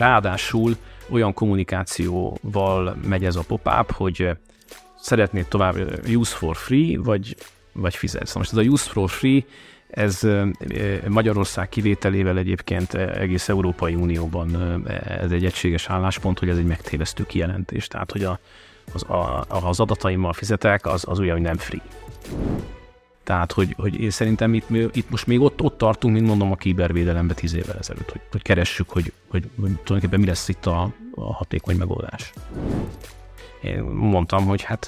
Ráadásul olyan kommunikációval megy ez a pop-up, hogy szeretnéd tovább use for free, vagy, vagy fizetsz. Szóval most ez a use for free, ez Magyarország kivételével egyébként egész Európai Unióban ez egy egységes álláspont, hogy ez egy megtévesztő kijelentés. Tehát, hogy a, az, a, az adataimmal fizetek, az, az olyan, hogy nem free. Tehát, hogy, hogy én szerintem itt, itt most még ott, ott tartunk, mint mondom, a kibervédelembe tíz évvel ezelőtt, hogy, hogy keressük, hogy, hogy, hogy tulajdonképpen mi lesz itt a, a hatékony megoldás. Én mondtam, hogy hát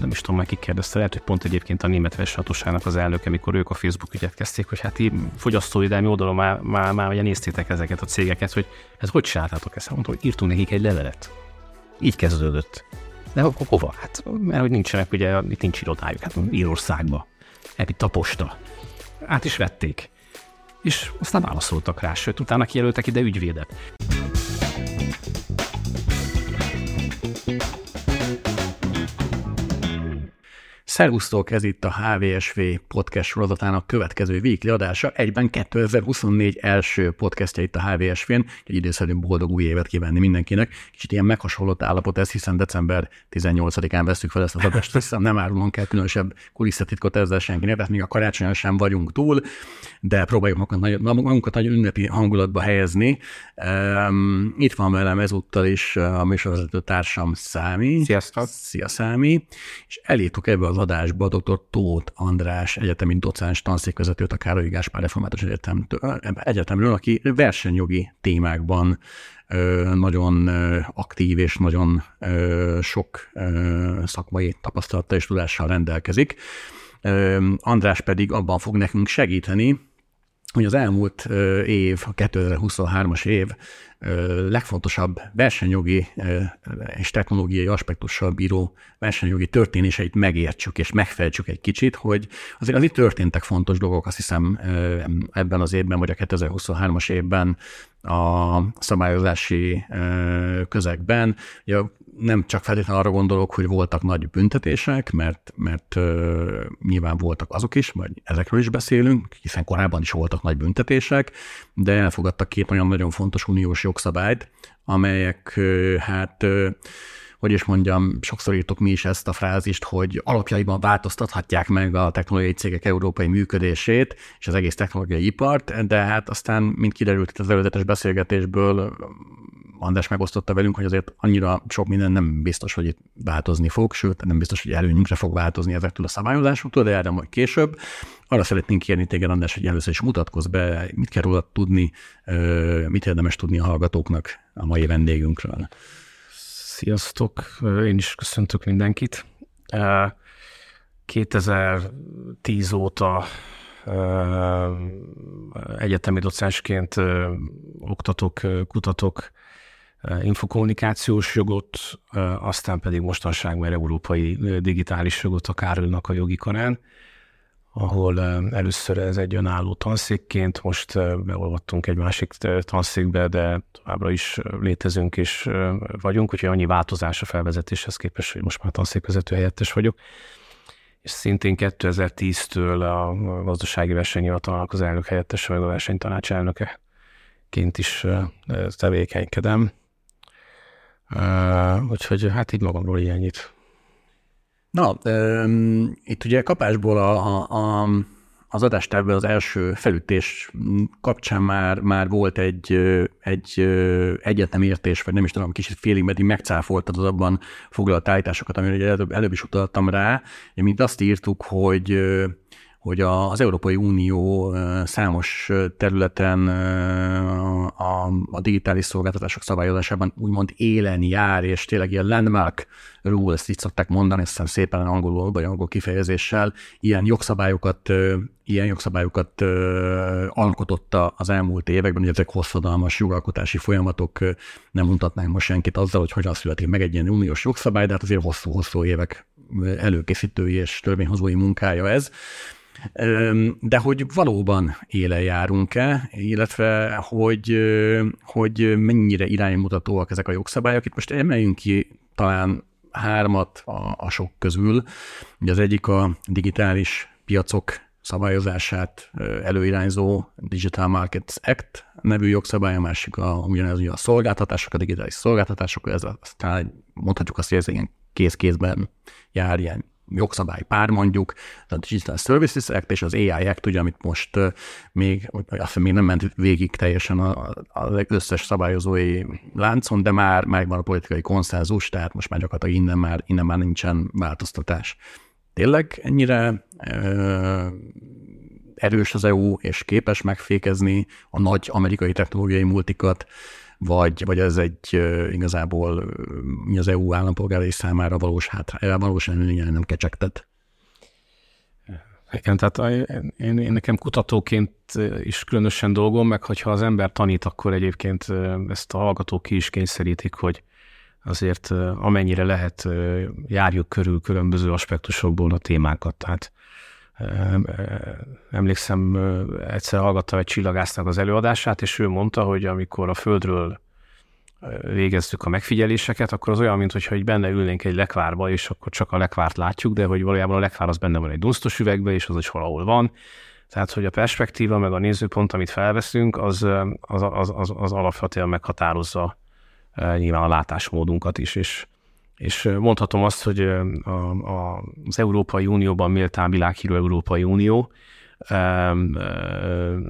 nem is tudom, meg kérdezte, lehet, hogy pont egyébként a német veshatóságnak az elnöke, amikor ők a Facebook ügyet kezdték, hogy hát így fogyasztóvédelmi oldalon már, már, már ugye néztétek ezeket a cégeket, hogy hát hogy csináltátok ezt? Mondtam, hogy írtunk nekik egy levelet. Így kezdődött. De hova? Hát, mert hogy nincsenek, ugye itt nincs irodájuk, hát Írországba. Itt a posta. Át is vették. És aztán válaszoltak rá, sőt, utána kijelöltek ide ügyvédet. Szervusztok, ez itt a HVSV podcast sorozatának következő weekly adása, egyben 2024 első podcastja itt a HVSV-n, egy idézhetünk boldog új évet kívánni mindenkinek. Kicsit ilyen meghasonlott állapot ez, hiszen december 18-án veszük fel ezt az adást, hiszen nem árulunk el különösebb kulisszatitkot ezzel senkinek, tehát még a karácsonyon sem vagyunk túl, de próbáljuk magunkat magunkat nagyon ünnepi hangulatba helyezni. Um, itt van velem ezúttal is a műsorvezető társam Számi. Sziasztok! Szia Számi! És elértük ebbe az adásba dr. Tóth András egyetemi docens tanszékvezetőt a Károly Gáspár Református Egyetemtől, Egyetemről, aki versenyjogi témákban nagyon aktív és nagyon sok szakmai tapasztalattal és tudással rendelkezik. András pedig abban fog nekünk segíteni, hogy az elmúlt év, a 2023-as év legfontosabb versenyjogi és technológiai aspektussal bíró versenyjogi történéseit megértsük és megfejtsük egy kicsit, hogy azért az itt történtek fontos dolgok, azt hiszem ebben az évben, vagy a 2023-as évben a szabályozási közegben. Ugye nem csak feltétlenül arra gondolok, hogy voltak nagy büntetések, mert, mert uh, nyilván voltak azok is, vagy ezekről is beszélünk, hiszen korábban is voltak nagy büntetések, de elfogadtak két olyan nagyon fontos uniós jogszabályt, amelyek uh, hát uh, hogy is mondjam, sokszor írtok mi is ezt a frázist, hogy alapjaiban változtathatják meg a technológiai cégek európai működését és az egész technológiai ipart, de hát aztán, mint kiderült itt az előzetes beszélgetésből, András megosztotta velünk, hogy azért annyira sok minden nem biztos, hogy itt változni fog, sőt, nem biztos, hogy előnyünkre fog változni ezektől a szabályozásoktól, de erre majd később. Arra szeretnénk kérni téged, András, hogy először is mutatkozz be, mit kell róla tudni, mit érdemes tudni a hallgatóknak a mai vendégünkről. Sziasztok, én is köszöntök mindenkit. 2010 óta egyetemi docensként oktatok, kutatok infokommunikációs jogot, aztán pedig mostanság már európai digitális jogot a Károlnak a jogi karán, ahol először ez egy önálló tanszékként, most beolvattunk egy másik tanszékbe, de továbbra is létezünk és vagyunk, úgyhogy annyi változás a felvezetéshez képest, hogy most már tanszékvezető helyettes vagyok. És szintén 2010-től a gazdasági versenyhivatalnak az elnök helyettese, vagy a versenytanács elnökeként is tevékenykedem. Uh, úgyhogy hát így magamról ilyennyit. Na, um, itt ugye kapásból a, a, a, az adástávban az első felütés kapcsán már, már volt egy, egy egyetlen értés, vagy nem is tudom, kicsit félig meddig megcáfoltad az abban foglalt állításokat, amire előbb, előbb is utaltam rá. Mint azt írtuk, hogy hogy az Európai Unió számos területen a, a digitális szolgáltatások szabályozásában úgymond élen jár, és tényleg ilyen landmark rule, ezt így szokták mondani, ezt szépen angolul, vagy angol kifejezéssel, ilyen jogszabályokat, ilyen jogszabályokat alkototta az elmúlt években, hogy ezek hosszadalmas jogalkotási folyamatok nem mutatnánk most senkit azzal, hogy hogyan születik meg egy ilyen uniós jogszabály, de hát azért hosszú-hosszú évek előkészítői és törvényhozói munkája ez de hogy valóban éle járunk-e, illetve hogy, hogy mennyire iránymutatóak ezek a jogszabályok. Itt most emeljünk ki talán hármat a, a sok közül. Ugye az egyik a digitális piacok szabályozását előirányzó Digital Markets Act nevű jogszabály, a másik a, ugyanez ugye a szolgáltatások, a digitális szolgáltatások, ez aztán mondhatjuk azt, hogy ez ilyen kéz-kézben jár, ilyen jogszabály pár mondjuk, a Digital Services Act és az AI Act, ugye, amit most még, azt még nem ment végig teljesen az összes szabályozói láncon, de már megvan a politikai konszenzus, tehát most már gyakorlatilag innen már, innen már nincsen változtatás. Tényleg ennyire ö, erős az EU, és képes megfékezni a nagy amerikai technológiai multikat, vagy, vagy ez egy igazából uh, az EU állampolgárai számára valós, hátrány, valós előnye nem kecsegtet. Igen, tehát én, én nekem kutatóként is különösen dolgom, meg hogyha az ember tanít, akkor egyébként ezt a hallgatók ki is kényszerítik, hogy azért amennyire lehet járjuk körül különböző aspektusokból a témákat. Tehát emlékszem, egyszer hallgattam egy csillagásznak az előadását, és ő mondta, hogy amikor a Földről végeztük a megfigyeléseket, akkor az olyan, mintha így benne ülnénk egy lekvárba, és akkor csak a lekvárt látjuk, de hogy valójában a lekvár az benne van egy dunsztos üvegbe, és az is valahol van. Tehát, hogy a perspektíva, meg a nézőpont, amit felveszünk, az, az, az, az, az alapvetően meghatározza nyilván a látásmódunkat is, és és mondhatom azt, hogy a, a, az Európai Unióban méltán világhírű Európai Unió,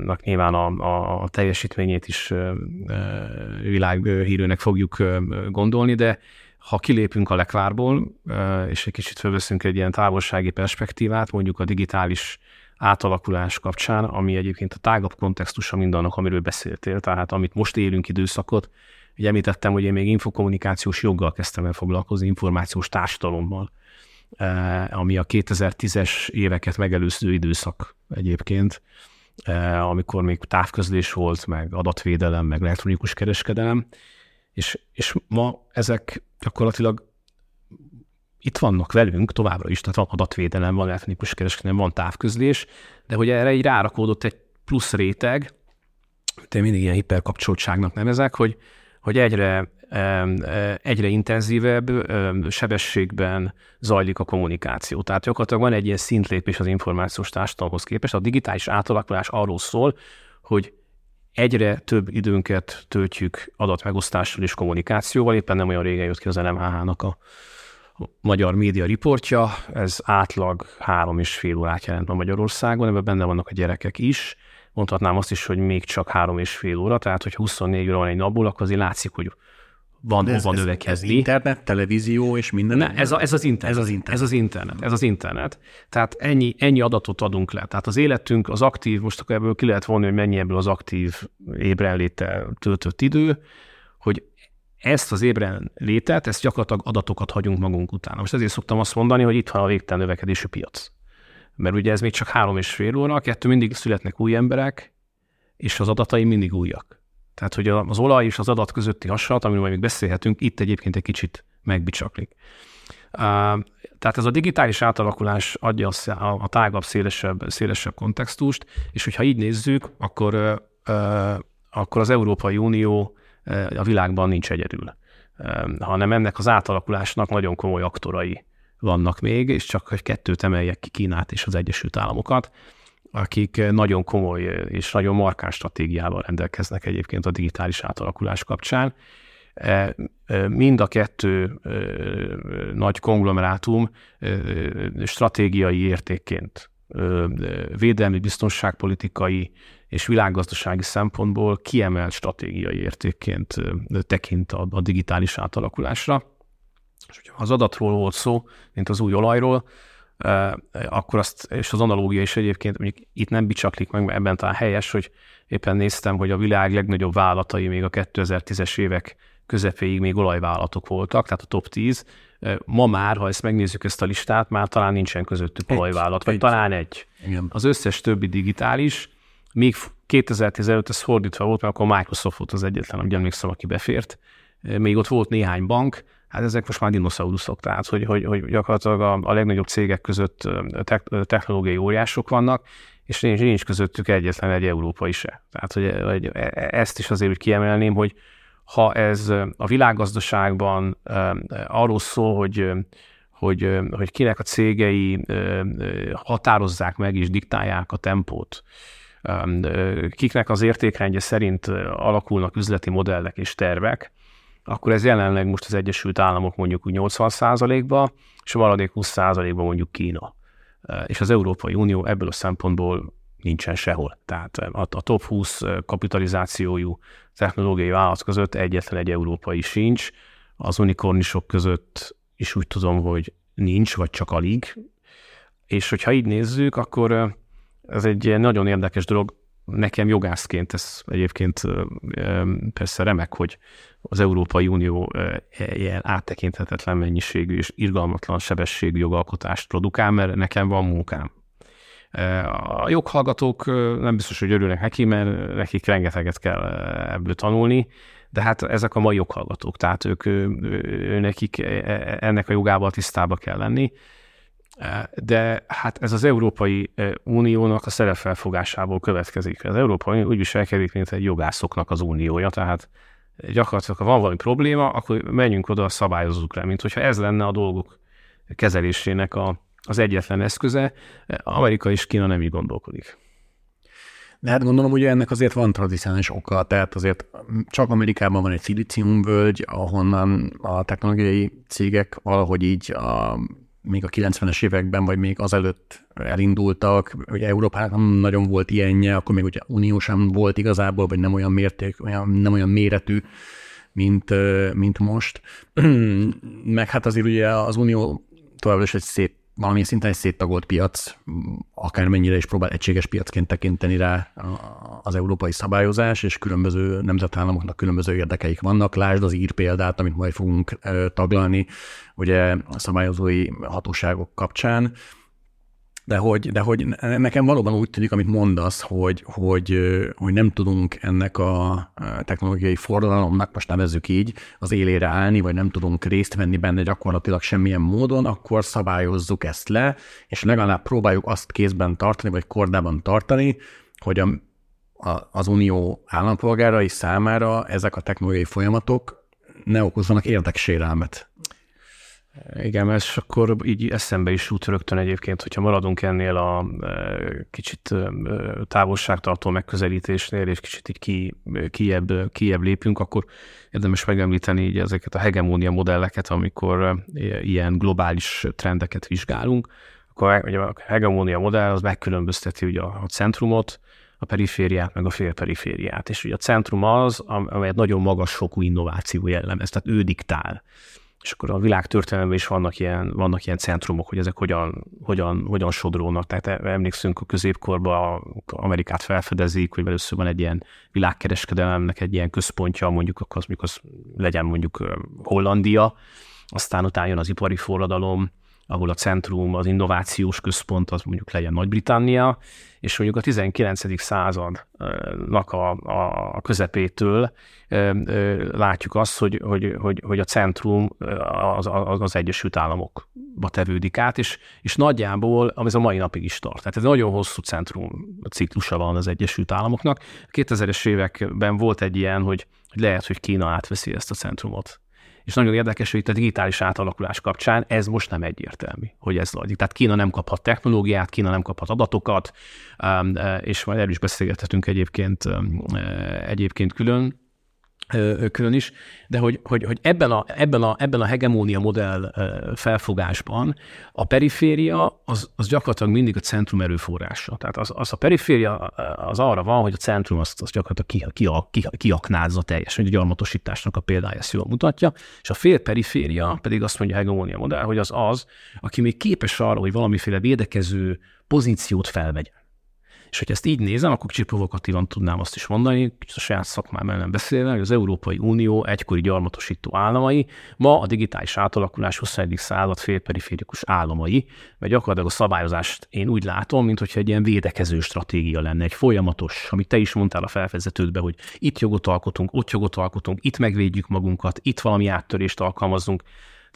nak nyilván a, a, a teljesítményét is világhírűnek fogjuk gondolni, de ha kilépünk a lekvárból, és egy kicsit felveszünk egy ilyen távolsági perspektívát, mondjuk a digitális átalakulás kapcsán, ami egyébként a tágabb kontextusa mindannak, amiről beszéltél, tehát amit most élünk időszakot, Ugye említettem, hogy én még infokommunikációs joggal kezdtem el foglalkozni, információs társadalommal, eh, ami a 2010-es éveket megelőző időszak egyébként, eh, amikor még távközlés volt, meg adatvédelem, meg elektronikus kereskedelem, és, és ma ezek gyakorlatilag itt vannak velünk továbbra is, tehát van adatvédelem, van elektronikus kereskedelem, van távközlés, de hogy erre így rárakódott egy plusz réteg, te mindig ilyen hiperkapcsoltságnak nevezek, hogy, hogy egyre, egyre intenzívebb sebességben zajlik a kommunikáció. Tehát gyakorlatilag van egy ilyen szintlépés az információs társadalomhoz képest. A digitális átalakulás arról szól, hogy egyre több időnket töltjük adatmegosztással és kommunikációval. Éppen nem olyan régen jött ki az NMHH-nak a magyar média riportja, ez átlag három és fél órát jelent ma Magyarországon, ebben benne vannak a gyerekek is, mondhatnám azt is, hogy még csak három és fél óra, tehát hogy 24 óra van egy napból, akkor azért látszik, hogy van De ez, hova ez, növekedni. Ez internet, televízió és minden? Ne, ez, a, ez, az internet. ez az internet. Ez az internet. Ez az internet. Tehát ennyi, ennyi adatot adunk le. Tehát az életünk, az aktív, most akkor ebből ki lehet vonni, hogy mennyi ebből az aktív ébrenléttel töltött idő, hogy ezt az ébrenlétet, ezt gyakorlatilag adatokat hagyunk magunk után. Most ezért szoktam azt mondani, hogy itt van a végtelen növekedésű piac mert ugye ez még csak három és fél óra, kettő mindig születnek új emberek, és az adatai mindig újak. Tehát, hogy az olaj és az adat közötti hasonlat, amiről majd még beszélhetünk, itt egyébként egy kicsit megbicsaklik. Tehát ez a digitális átalakulás adja a tágabb, szélesebb, szélesebb kontextust, és hogyha így nézzük, akkor, akkor az Európai Unió a világban nincs egyedül, hanem ennek az átalakulásnak nagyon komoly aktorai vannak még, és csak hogy kettőt emeljek ki Kínát és az Egyesült Államokat, akik nagyon komoly és nagyon markáns stratégiával rendelkeznek egyébként a digitális átalakulás kapcsán. E, e, mind a kettő e, nagy konglomerátum stratégiai értékként védelmi, biztonságpolitikai és világgazdasági szempontból kiemelt stratégiai értékként tekint a, a digitális átalakulásra. És hogyha az adatról volt szó, mint az új olajról, akkor azt, és az analógia is egyébként, mondjuk itt nem bicsaklik meg, ebben talán helyes, hogy éppen néztem, hogy a világ legnagyobb vállalatai még a 2010-es évek közepéig még olajvállalatok voltak, tehát a top 10. Ma már, ha ezt megnézzük ezt a listát, már talán nincsen közöttük egy, olajvállalat, vagy egy. talán egy. Igen. Az összes többi digitális, még 2015 ez fordítva volt, mert akkor Microsoft volt az egyetlen, ugye emlékszem, aki befért. Még ott volt néhány bank, hát ezek most már dinoszauruszok, tehát hogy, hogy, hogy gyakorlatilag a, a legnagyobb cégek között technológiai óriások vannak, és nincs, nincs közöttük egyetlen egy európai se. Tehát, hogy, hogy e, e, ezt is azért hogy kiemelném, hogy ha ez a világgazdaságban arról szól, hogy hogy, hogy kinek a cégei határozzák meg és diktálják a tempót, kiknek az értékrendje szerint alakulnak üzleti modellek és tervek, akkor ez jelenleg most az Egyesült Államok mondjuk úgy 80%-ba, és a maradék 20%-ba mondjuk Kína. És az Európai Unió ebből a szempontból nincsen sehol. Tehát a top 20 kapitalizációjú technológiai vállalat között egyetlen egy európai sincs, az unikornisok között is úgy tudom, hogy nincs, vagy csak alig. És hogyha így nézzük, akkor ez egy nagyon érdekes dolog. Nekem jogászként ez egyébként persze remek, hogy az Európai Unió ilyen áttekinthetetlen mennyiségű és irgalmatlan sebességű jogalkotást produkál, mert nekem van munkám. A joghallgatók nem biztos, hogy örülnek neki, mert nekik rengeteget kell ebből tanulni, de hát ezek a mai joghallgatók, tehát ők, nekik e, e, ennek a jogával tisztába kell lenni. De hát ez az Európai Uniónak a szerepfelfogásából következik. Az Európai Unió úgy viselkedik, mint egy jogászoknak az uniója, tehát gyakorlatilag, ha van valami probléma, akkor menjünk oda, szabályozzuk le, mint hogyha ez lenne a dolgok kezelésének a, az egyetlen eszköze. Amerika és Kína nem így gondolkodik. De hát gondolom, hogy ennek azért van tradicionális oka, tehát azért csak Amerikában van egy szilíciumvölgy, ahonnan a technológiai cégek valahogy így a, még a 90-es években, vagy még azelőtt elindultak, hogy Európának nagyon volt ilyenje, akkor még ugye Unió sem volt igazából, vagy nem olyan mérték, olyan, nem olyan méretű, mint, mint most. Meg hát azért ugye az Unió továbbra is egy szép valamilyen szinten egy széttagolt piac, akármennyire is próbál egységes piacként tekinteni rá az európai szabályozás, és különböző nemzetállamoknak különböző érdekeik vannak. Lásd az ír példát, amit majd fogunk taglalni, ugye a szabályozói hatóságok kapcsán, de hogy, de hogy nekem valóban úgy tűnik, amit mondasz, hogy, hogy, hogy nem tudunk ennek a technológiai forradalomnak, most nevezzük így, az élére állni, vagy nem tudunk részt venni benne gyakorlatilag semmilyen módon, akkor szabályozzuk ezt le, és legalább próbáljuk azt kézben tartani, vagy kordában tartani, hogy a, a, az unió állampolgárai számára ezek a technológiai folyamatok ne okozzanak érdeksérelmet. Igen, és akkor így eszembe is jut rögtön egyébként, hogyha maradunk ennél a e, kicsit e, távolságtartó megközelítésnél, és kicsit így ki, kiebb, kiebb lépünk, akkor érdemes megemlíteni így ezeket a hegemónia modelleket, amikor e, ilyen globális trendeket vizsgálunk. Akkor ugye a hegemónia modell az megkülönbözteti ugye a centrumot, a perifériát, meg a félperifériát. És ugye a centrum az, amelyet nagyon magas fokú innováció jellemez, tehát ő diktál és akkor a világ történelemben is vannak ilyen, vannak ilyen centrumok, hogy ezek hogyan, hogyan, hogyan sodródnak. Tehát emlékszünk a középkorban Amerikát felfedezik, hogy először van egy ilyen világkereskedelemnek egy ilyen központja, mondjuk az, mondjuk az legyen mondjuk Hollandia, aztán utána jön az ipari forradalom, ahol a centrum, az innovációs központ az mondjuk legyen Nagy-Britannia, és mondjuk a 19. századnak a, a közepétől látjuk azt, hogy, hogy, hogy, hogy a centrum az, az, Egyesült Államokba tevődik át, és, és nagyjából, ez a mai napig is tart. Tehát ez nagyon hosszú centrum ciklusa van az Egyesült Államoknak. A 2000-es években volt egy ilyen, hogy lehet, hogy Kína átveszi ezt a centrumot és nagyon érdekes, hogy itt a digitális átalakulás kapcsán ez most nem egyértelmű, hogy ez zajlik. Tehát Kína nem kaphat technológiát, Kína nem kaphat adatokat, um, uh, és majd erről is beszélgethetünk egyébként, um, uh, egyébként külön külön is, de hogy, hogy, hogy ebben, a, ebben, a, ebben a hegemónia modell felfogásban a periféria az, az gyakorlatilag mindig a centrum erőforrása. Tehát az, az a periféria az arra van, hogy a centrum azt, azt gyakorlatilag ki, ki, ki, kiaknázza teljesen, hogy a gyarmatosításnak a példája ezt jól mutatja, és a fél periféria pedig azt mondja a hegemónia modell, hogy az az, aki még képes arra, hogy valamiféle védekező pozíciót felvegyen. És hogy ezt így nézem, akkor kicsit provokatívan tudnám azt is mondani, kicsit a saját szakmám ellen beszélve, hogy az Európai Unió egykori gyarmatosító államai ma a digitális átalakulás 21. század félperiférikus államai, mert gyakorlatilag a szabályozást én úgy látom, mint hogyha egy ilyen védekező stratégia lenne, egy folyamatos, amit te is mondtál a felvezetődbe, hogy itt jogot alkotunk, ott jogot alkotunk, itt megvédjük magunkat, itt valami áttörést alkalmazunk.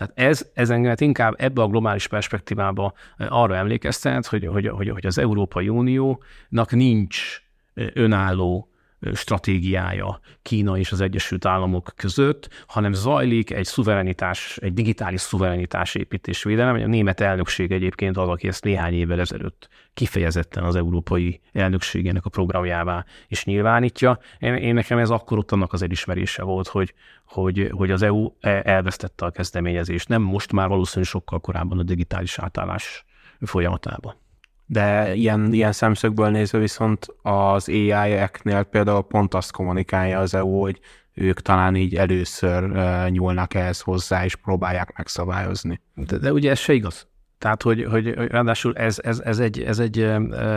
Tehát ez, ez engem inkább ebbe a globális perspektívába eh, arra emlékeztet, hogy, hogy, hogy, hogy az Európai Uniónak nincs eh, önálló stratégiája Kína és az Egyesült Államok között, hanem zajlik egy szuverenitás, egy digitális szuverenitás építés védelem. A német elnökség egyébként az, aki ezt néhány évvel ezelőtt kifejezetten az európai elnökségének a programjává is nyilvánítja. Én, én nekem ez akkor ott annak az elismerése volt, hogy, hogy, hogy az EU elvesztette a kezdeményezést. Nem most már valószínűleg sokkal korábban a digitális átállás folyamatában. De ilyen, ilyen szemszögből nézve viszont az AI-eknél például pont azt kommunikálja az EU, hogy ők talán így először nyúlnak ehhez hozzá, és próbálják megszabályozni. De, de ugye ez se igaz. Tehát, hogy, hogy ráadásul ez, ez, ez egy, ez egy uh,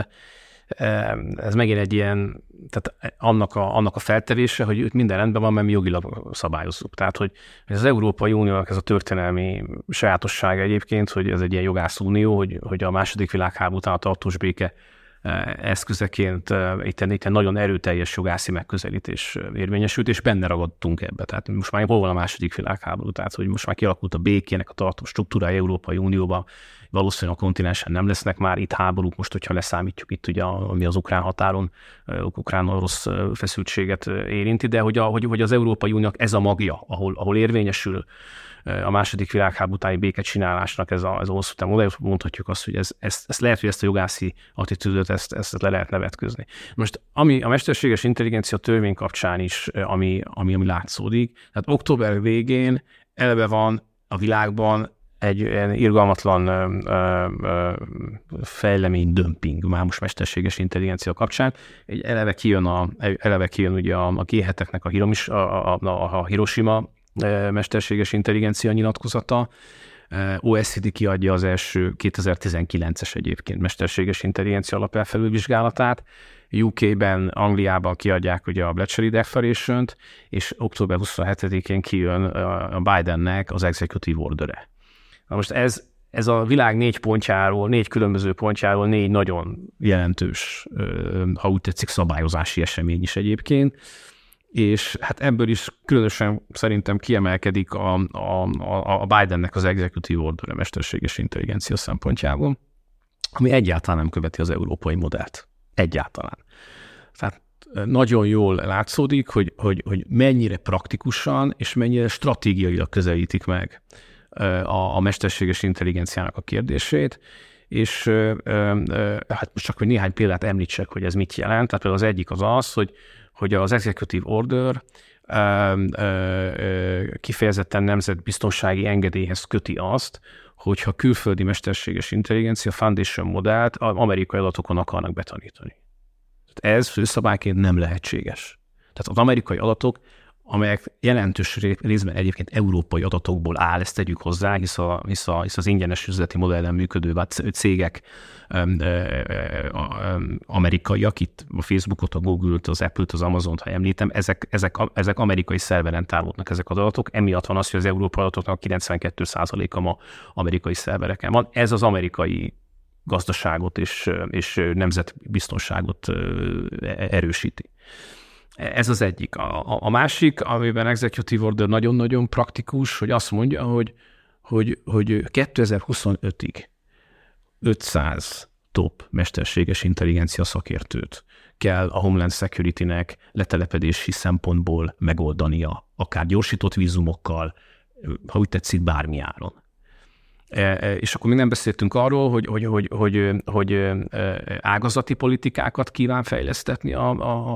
ez megint egy ilyen, tehát annak a, annak a feltevése, hogy itt minden rendben van, mert mi jogilag szabályozzuk. Tehát, hogy az Európai Uniónak ez a történelmi sajátossága egyébként, hogy ez egy ilyen jogászunió, hogy, hogy a második világháború után a tartós béke eszközeként itt, itt nagyon erőteljes jogászi megközelítés érvényesült, és benne ragadtunk ebbe. Tehát most már hol van a második világháború, tehát hogy most már kialakult a békének a tartós struktúrája Európai Unióban, valószínűleg a kontinensen nem lesznek már itt háborúk, most, hogyha leszámítjuk itt ugye, ami az ukrán határon, ukrán-orosz feszültséget érinti, de hogy, a, hogy, hogy az Európai Uniónak ez a magja, ahol, ahol érvényesül a második világháború utáni békecsinálásnak ez a, ez a hosszú távú mondhatjuk azt, hogy ez, ez, ez lehet, hogy ezt a jogászi attitűdöt, ezt, ezt le lehet nevetközni. Most ami a mesterséges intelligencia törvény kapcsán is, ami, ami, ami látszódik, tehát október végén eleve van a világban egy ilyen irgalmatlan ö, ö, fejlemény dömping már most mesterséges intelligencia kapcsán. Egy eleve kijön, a, eleve kijön ugye a, a G7-eknek a, Hiromis, a, a, a, a Hiroshima mesterséges intelligencia nyilatkozata. OSCD kiadja az első 2019-es egyébként mesterséges intelligencia alapelfelülvizsgálatát. UK-ben, Angliában kiadják ugye a Bletchley declaration és október 27-én kijön a Bidennek az executive order Na most ez, ez a világ négy pontjáról, négy különböző pontjáról négy nagyon jelentős, ha úgy tetszik, szabályozási esemény is egyébként, és hát ebből is különösen szerintem kiemelkedik a, a, a Bidennek az executive order, a mesterséges intelligencia szempontjából, ami egyáltalán nem követi az európai modellt. Egyáltalán. Tehát nagyon jól látszódik, hogy, hogy, hogy mennyire praktikusan és mennyire stratégiailag közelítik meg a, a mesterséges intelligenciának a kérdését, és hát most csak hogy néhány példát említsek, hogy ez mit jelent. Tehát például az egyik az az, hogy, hogy az executive order kifejezetten nemzetbiztonsági engedélyhez köti azt, hogyha külföldi mesterséges intelligencia foundation modellt amerikai adatokon akarnak betanítani. Tehát ez főszabályként nem lehetséges. Tehát az amerikai adatok amelyek jelentős részben egyébként európai adatokból áll, ezt tegyük hozzá, hisz, a, hisz, a, hisz az ingyenes üzleti modellen működő cégek amerikaiak, itt a Facebookot, a Google-t, az Apple-t, az Amazon-t, ha említem, ezek, ezek, ezek amerikai szerveren távolnak ezek az adatok, emiatt van az, hogy az európai adatoknak 92%-a ma amerikai szervereken van. Ez az amerikai gazdaságot és, és nemzetbiztonságot erősíti. Ez az egyik. A, a másik, amiben Executive Order nagyon-nagyon praktikus, hogy azt mondja, hogy, hogy, hogy 2025-ig 500 top mesterséges intelligencia szakértőt kell a Homeland Security-nek letelepedési szempontból megoldania, akár gyorsított vízumokkal, ha úgy tetszik, bármi áron. E, e, és akkor még nem beszéltünk arról, hogy, hogy, hogy, hogy, hogy ágazati politikákat kíván fejlesztetni a,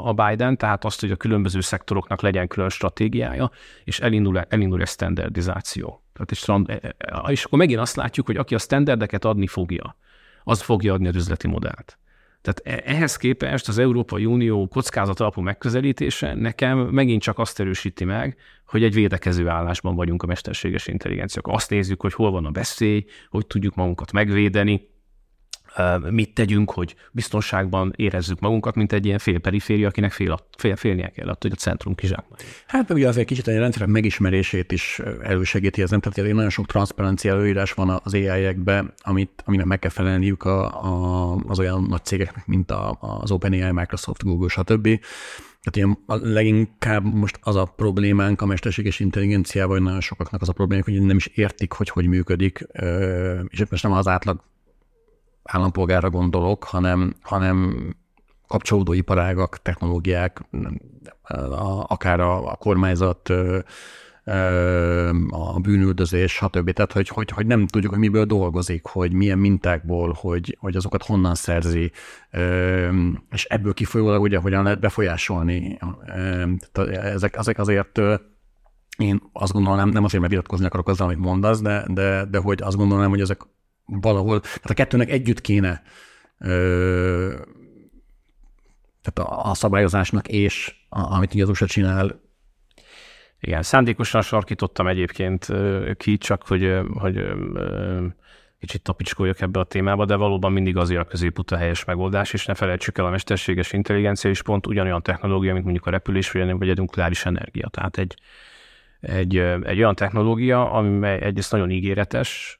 a, Biden, tehát azt, hogy a különböző szektoroknak legyen külön stratégiája, és elindul, elindul a standardizáció. Tehát és, e, és akkor megint azt látjuk, hogy aki a standardeket adni fogja, az fogja adni az üzleti modellt. Tehát ehhez képest az Európai Unió kockázat alapú megközelítése nekem megint csak azt erősíti meg, hogy egy védekező állásban vagyunk a mesterséges intelligencia. Azt nézzük, hogy hol van a veszély, hogy tudjuk magunkat megvédeni, mit tegyünk, hogy biztonságban érezzük magunkat, mint egy ilyen félperiféria, akinek fél, fél, félnie kell attól, hogy a centrum kizsákmányol. Hát ugye azért kicsit a rendszerek megismerését is elősegíti ez, nem? Tehát nagyon sok transzparencia előírás van az AI-ekbe, amit, aminek meg kell felelniük a, a, az olyan nagy cégeknek, mint a, az OpenAI, Microsoft, Google, stb. Tehát ilyen leginkább most az a problémánk a mesterséges intelligenciával, hogy nagyon sokaknak az a problémánk, hogy nem is értik, hogy hogy működik, és most nem az átlag állampolgára gondolok, hanem, hanem kapcsolódó iparágak, technológiák, akár a, a kormányzat, a bűnüldözés, stb. Tehát, hogy, hogy, hogy nem tudjuk, hogy miből dolgozik, hogy milyen mintákból, hogy, hogy azokat honnan szerzi, és ebből kifolyólag ugye hogyan lehet befolyásolni. Ezek, ezek azért én azt gondolom, nem, azért, mert vitatkozni akarok azzal, amit mondasz, de, de, de hogy azt gondolom, hogy ezek valahol, tehát a kettőnek együtt kéne tehát a, a szabályozásnak és a, amit ugye az USA csinál, igen, szándékosan sarkítottam egyébként ki, csak hogy, hogy kicsit tapicskoljak ebbe a témába, de valóban mindig azért a középút a helyes megoldás, és ne felejtsük el, a mesterséges intelligencia is pont ugyanolyan technológia, mint mondjuk a repülés, vagy, a nukleáris energia. Tehát egy, egy, egy olyan technológia, ami egyrészt nagyon ígéretes,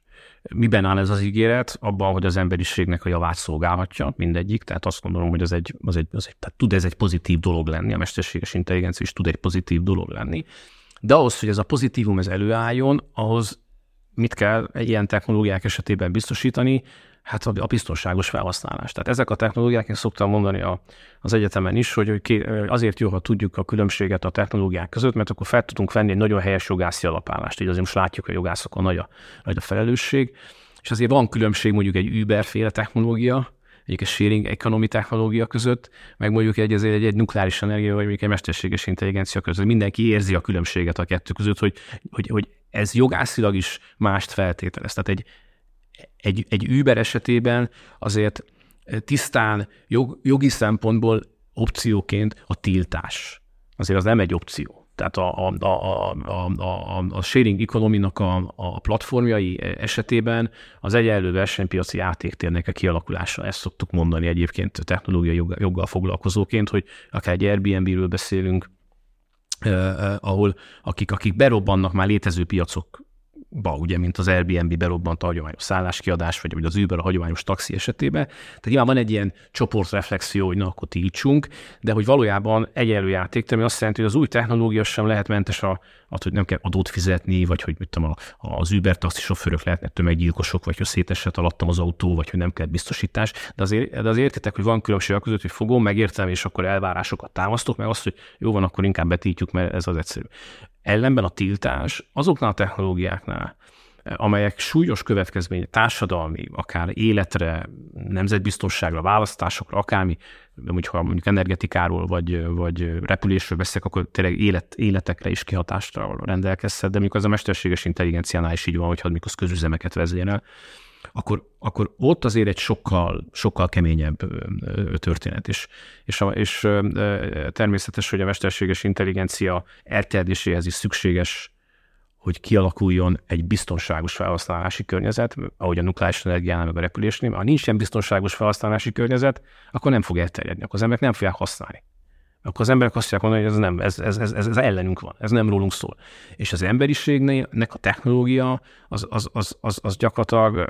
Miben áll ez az ígéret? Abban, hogy az emberiségnek a javát szolgálhatja mindegyik, tehát azt gondolom, hogy az egy, az egy, az egy tehát tud ez egy pozitív dolog lenni, a mesterséges intelligencia is tud egy pozitív dolog lenni. De ahhoz, hogy ez a pozitívum ez előálljon, ahhoz mit kell ilyen technológiák esetében biztosítani? Hát a biztonságos felhasználás. Tehát ezek a technológiák, én szoktam mondani a, az egyetemen is, hogy azért jó, ha tudjuk a különbséget a technológiák között, mert akkor fel tudunk venni egy nagyon helyes jogászi alapállást. Így azért most látjuk, hogy a jogászokon nagy a, nagy a felelősség. És azért van különbség mondjuk egy Uber-féle technológia, egy sharing economy technológia között, meg mondjuk egy, egy, egy, egy nukleáris energia, vagy mondjuk egy mesterséges intelligencia között. Mindenki érzi a különbséget a kettő között, hogy, hogy, hogy ez jogászilag is mást feltételez. Tehát egy, egy, egy Uber esetében azért tisztán jog, jogi szempontból opcióként a tiltás. Azért az nem egy opció. Tehát a, a, a, a, a, a sharing economy a, a platformjai esetében az egyenlő versenypiaci játéktérnek a kialakulása. Ezt szoktuk mondani egyébként technológiai jog, joggal foglalkozóként, hogy akár egy Airbnb-ről beszélünk, eh, eh, ahol akik, akik berobbannak már létező piacok ba, ugye, mint az Airbnb berobbant a hagyományos szálláskiadás, vagy, vagy az Uber a hagyományos taxi esetében. Tehát nyilván van egy ilyen csoportreflexió, hogy na, akkor tiltsunk, de hogy valójában egyenlő játék, ami azt jelenti, hogy az új technológia sem lehet mentes a, attól, hogy nem kell adót fizetni, vagy hogy mit tudom, az Uber taxi sofőrök lehetnek tömeggyilkosok, vagy hogy szétesett alattam az autó, vagy hogy nem kell biztosítás. De azért, de azért értitek, hogy van különbség a között, hogy fogom, megértem, és akkor elvárásokat támasztok, meg azt, hogy jó van, akkor inkább betítjük, mert ez az egyszerű. Ellenben a tiltás azoknál a technológiáknál, amelyek súlyos következmény társadalmi, akár életre, nemzetbiztonságra, választásokra, akármi, mondjuk ha mondjuk energetikáról vagy, vagy repülésről beszélek, akkor tényleg élet, életekre is kihatásra rendelkezhet, de mondjuk az a mesterséges intelligenciánál is így van, hogy mikor közüzemeket vezényel, akkor, akkor ott azért egy sokkal, sokkal keményebb történet. És, és, a, és természetes, hogy a mesterséges intelligencia elterjedéséhez is szükséges, hogy kialakuljon egy biztonságos felhasználási környezet, ahogy a nukleáris energiánál, meg a repülésnél. Ha nincs ilyen biztonságos felhasználási környezet, akkor nem fog elterjedni, akkor az emberek nem fogják használni akkor az emberek azt fogják mondani, hogy ez nem, ez, ez, ez, ez, ellenünk van, ez nem rólunk szól. És az emberiségnek a technológia az, az, az, az, az gyakorlatilag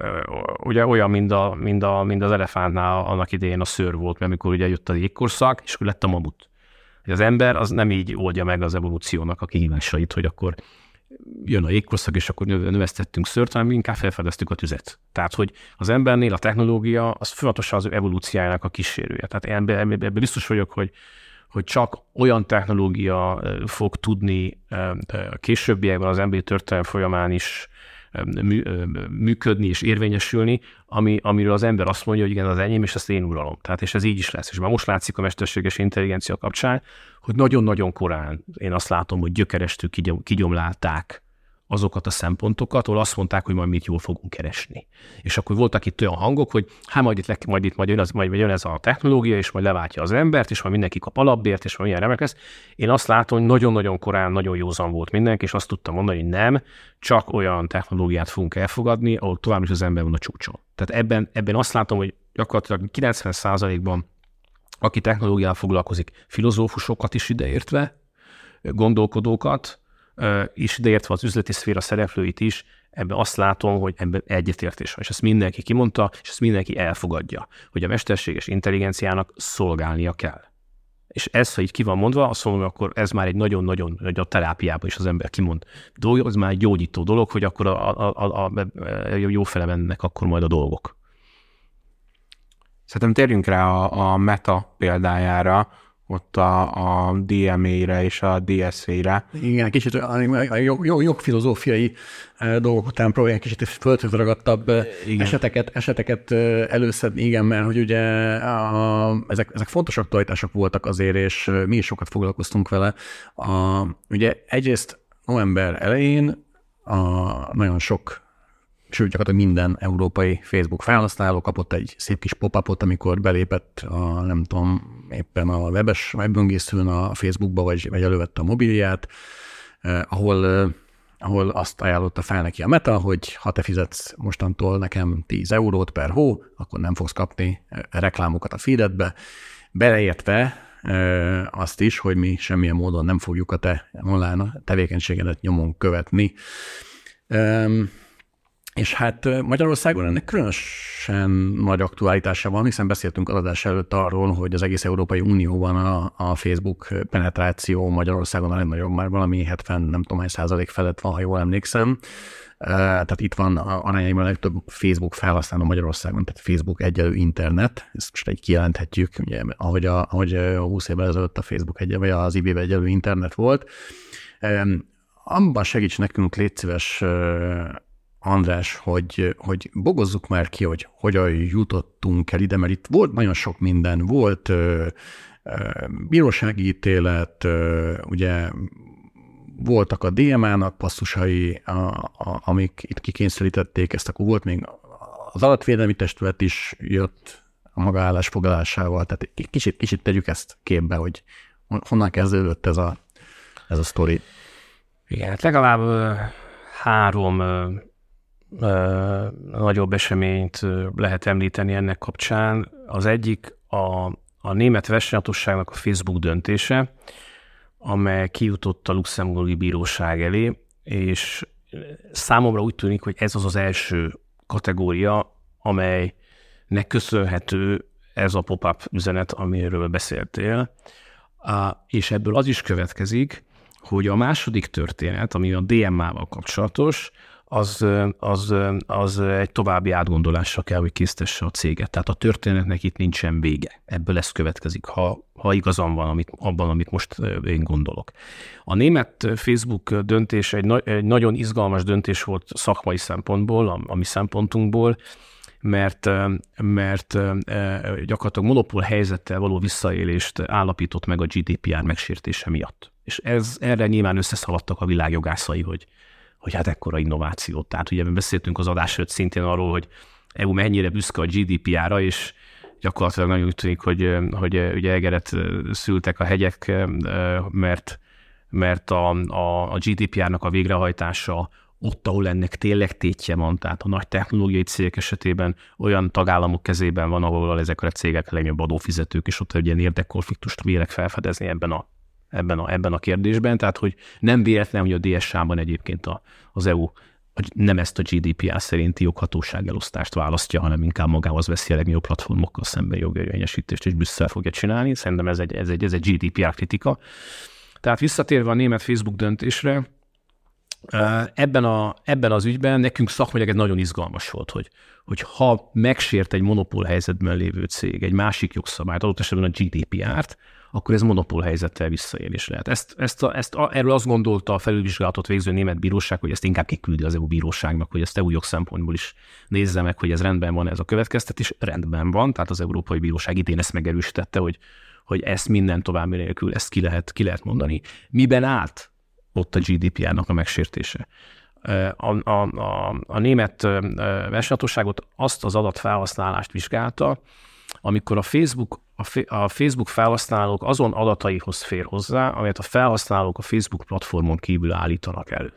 ugye olyan, mint, a, mint, a, mint az elefántnál annak idején a szőr volt, mert amikor ugye jött a jégkorszak, és akkor lett a mamut. Az ember az nem így oldja meg az evolúciónak a kihívásait, hogy akkor jön a jégkorszak, és akkor növesztettünk szört, hanem inkább felfedeztük a tüzet. Tehát, hogy az embernél a technológia az folyamatosan az evolúciájának a kísérője. Tehát ebben biztos vagyok, hogy hogy csak olyan technológia fog tudni a későbbiekben az emberi történelem folyamán is működni és érvényesülni, ami, amiről az ember azt mondja, hogy igen, az enyém, és ezt én uralom. Tehát, és ez így is lesz. És már most látszik a mesterséges intelligencia kapcsán, hogy nagyon-nagyon korán én azt látom, hogy gyökerestől kigyomlálták azokat a szempontokat, ahol azt mondták, hogy majd mit jól fogunk keresni. És akkor voltak itt olyan hangok, hogy hát majd itt, majd itt majd jön, az, majd jön ez a technológia, és majd leváltja az embert, és majd mindenki kap alapbért, és majd milyen remek lesz. Én azt látom, hogy nagyon-nagyon korán nagyon józan volt mindenki, és azt tudtam mondani, hogy nem, csak olyan technológiát fogunk elfogadni, ahol tovább is az ember van a csúcson. Tehát ebben, ebben azt látom, hogy gyakorlatilag 90%-ban aki technológiával foglalkozik, filozófusokat is ideértve, gondolkodókat, is, ideértve az üzleti szféra szereplőit is, ebben azt látom, hogy ebben egyetértés van, és ezt mindenki kimondta, és ezt mindenki elfogadja, hogy a mesterséges intelligenciának szolgálnia kell. És ez, ha így ki van mondva, azt mondom, akkor ez már egy nagyon-nagyon nagy a terápiában is az ember kimond dolog, az már egy gyógyító dolog, hogy akkor a, a, a, a, a jó fele mennek akkor majd a dolgok. Szerintem térjünk rá a, a Meta példájára, ott a, a DMA-re és a DSA-re. Igen, kicsit a jog, jog, jogfilozófiai e, dolgok után próbálják kicsit földhöz ragadtabb e, eseteket, eseteket e, előszedni, igen, mert hogy ugye a, ezek, ezek fontos aktualitások voltak azért, és mi is sokat foglalkoztunk vele. A, ugye egyrészt november elején a, nagyon sok sőt, gyakorlatilag minden európai Facebook felhasználó kapott egy szép kis pop-upot, amikor belépett a, nem tudom, éppen a webes webböngészőn a Facebookba, vagy, vagy elővette a mobilját, eh, ahol, eh, ahol azt ajánlotta fel neki a Meta, hogy ha te fizetsz mostantól nekem 10 eurót per hó, akkor nem fogsz kapni eh, reklámokat a feededbe, beleértve eh, azt is, hogy mi semmilyen módon nem fogjuk a te online tevékenységedet nyomon követni. Um, és hát Magyarországon ennek különösen nagy aktualitása van, hiszen beszéltünk az adás előtt arról, hogy az egész Európai Unióban a, a Facebook penetráció Magyarországon a legnagyobb, már valami 70, nem tudom hány százalék felett van, ha jól emlékszem. Tehát itt van arányaiban a legtöbb Facebook felhasználó Magyarországon, tehát Facebook egyelő internet, ezt most egy kijelenthetjük, ugye, ahogy, a, ahogy 20 évvel ezelőtt a Facebook egy, vagy az IBV egyelő internet volt. Abban segíts nekünk, légy szíves, András, hogy, hogy bogozzuk már ki, hogy hogyan jutottunk el ide, mert itt volt nagyon sok minden. Volt ö, ö, bírósági ítélet, ö, ugye voltak a DMA-nak passzusai, a, a, amik itt kikényszerítették ezt, akkor volt még az adatvédelmi testület is jött a maga állásfoglalásával, tehát kicsit, kicsit tegyük ezt képbe, hogy honnan kezdődött ez a, ez a sztori. Igen, hát legalább három nagyobb eseményt lehet említeni ennek kapcsán. Az egyik a, a német versenyhatóságnak a Facebook döntése, amely kijutott a luxemburgi bíróság elé, és számomra úgy tűnik, hogy ez az az első kategória, amelynek köszönhető ez a pop-up üzenet, amiről beszéltél, és ebből az is következik, hogy a második történet, ami a DMA-val kapcsolatos, az, az, az egy további átgondolásra kell, hogy késztesse a céget. Tehát a történetnek itt nincsen vége. Ebből ez következik, ha, ha igazam van amit, abban, amit most én gondolok. A német Facebook döntés egy, egy nagyon izgalmas döntés volt szakmai szempontból, a, a mi szempontunkból, mert, mert gyakorlatilag monopól helyzettel való visszaélést állapított meg a GDPR megsértése miatt. És ez, erre nyilván összeszaladtak a világjogászai, hogy hogy hát ekkora innovációt. Tehát ugye beszéltünk az adás előtt szintén arról, hogy EU mennyire büszke a GDPR-ra, és gyakorlatilag nagyon úgy tűnik, hogy, hogy ugye egeret szültek a hegyek, mert, mert a, a, a GDPR-nak a végrehajtása ott, ahol ennek tényleg tétje van, tehát a nagy technológiai cégek esetében olyan tagállamok kezében van, ahol ezek a cégek legnagyobb adófizetők, és ott egy ilyen érdekkonfliktust vélek felfedezni ebben a ebben a, ebben a kérdésben, tehát hogy nem véletlen, hogy a DSA-ban egyébként a, az EU nem ezt a GDPR szerinti joghatóság elosztást választja, hanem inkább magához veszi a legnagyobb platformokkal szemben jogérvényesítést, és Brüsszel fogja csinálni. Szerintem ez egy, ez egy, ez egy GDPR kritika. Tehát visszatérve a német Facebook döntésre, ebben, a, ebben az ügyben nekünk szakmailag ez nagyon izgalmas volt, hogy, hogy ha megsért egy monopól helyzetben lévő cég egy másik jogszabályt, adott esetben a GDPR-t, akkor ez monopól helyzettel visszaélés lehet. Ezt, ezt, a, ezt a, erről azt gondolta a felülvizsgálatot végző német bíróság, hogy ezt inkább kiküldi az EU bíróságnak, hogy ezt EU jogszempontból is nézze meg, hogy ez rendben van ez a következtetés. Rendben van, tehát az Európai Bíróság idén ezt megerősítette, hogy, hogy ezt minden további nélkül ezt ki lehet, ki lehet mondani. Miben állt ott a GDPR-nak a megsértése? A, a, a, a német versenyhatóságot azt az adatfelhasználást vizsgálta, amikor a Facebook, a, Facebook felhasználók azon adataihoz fér hozzá, amelyet a felhasználók a Facebook platformon kívül állítanak elő.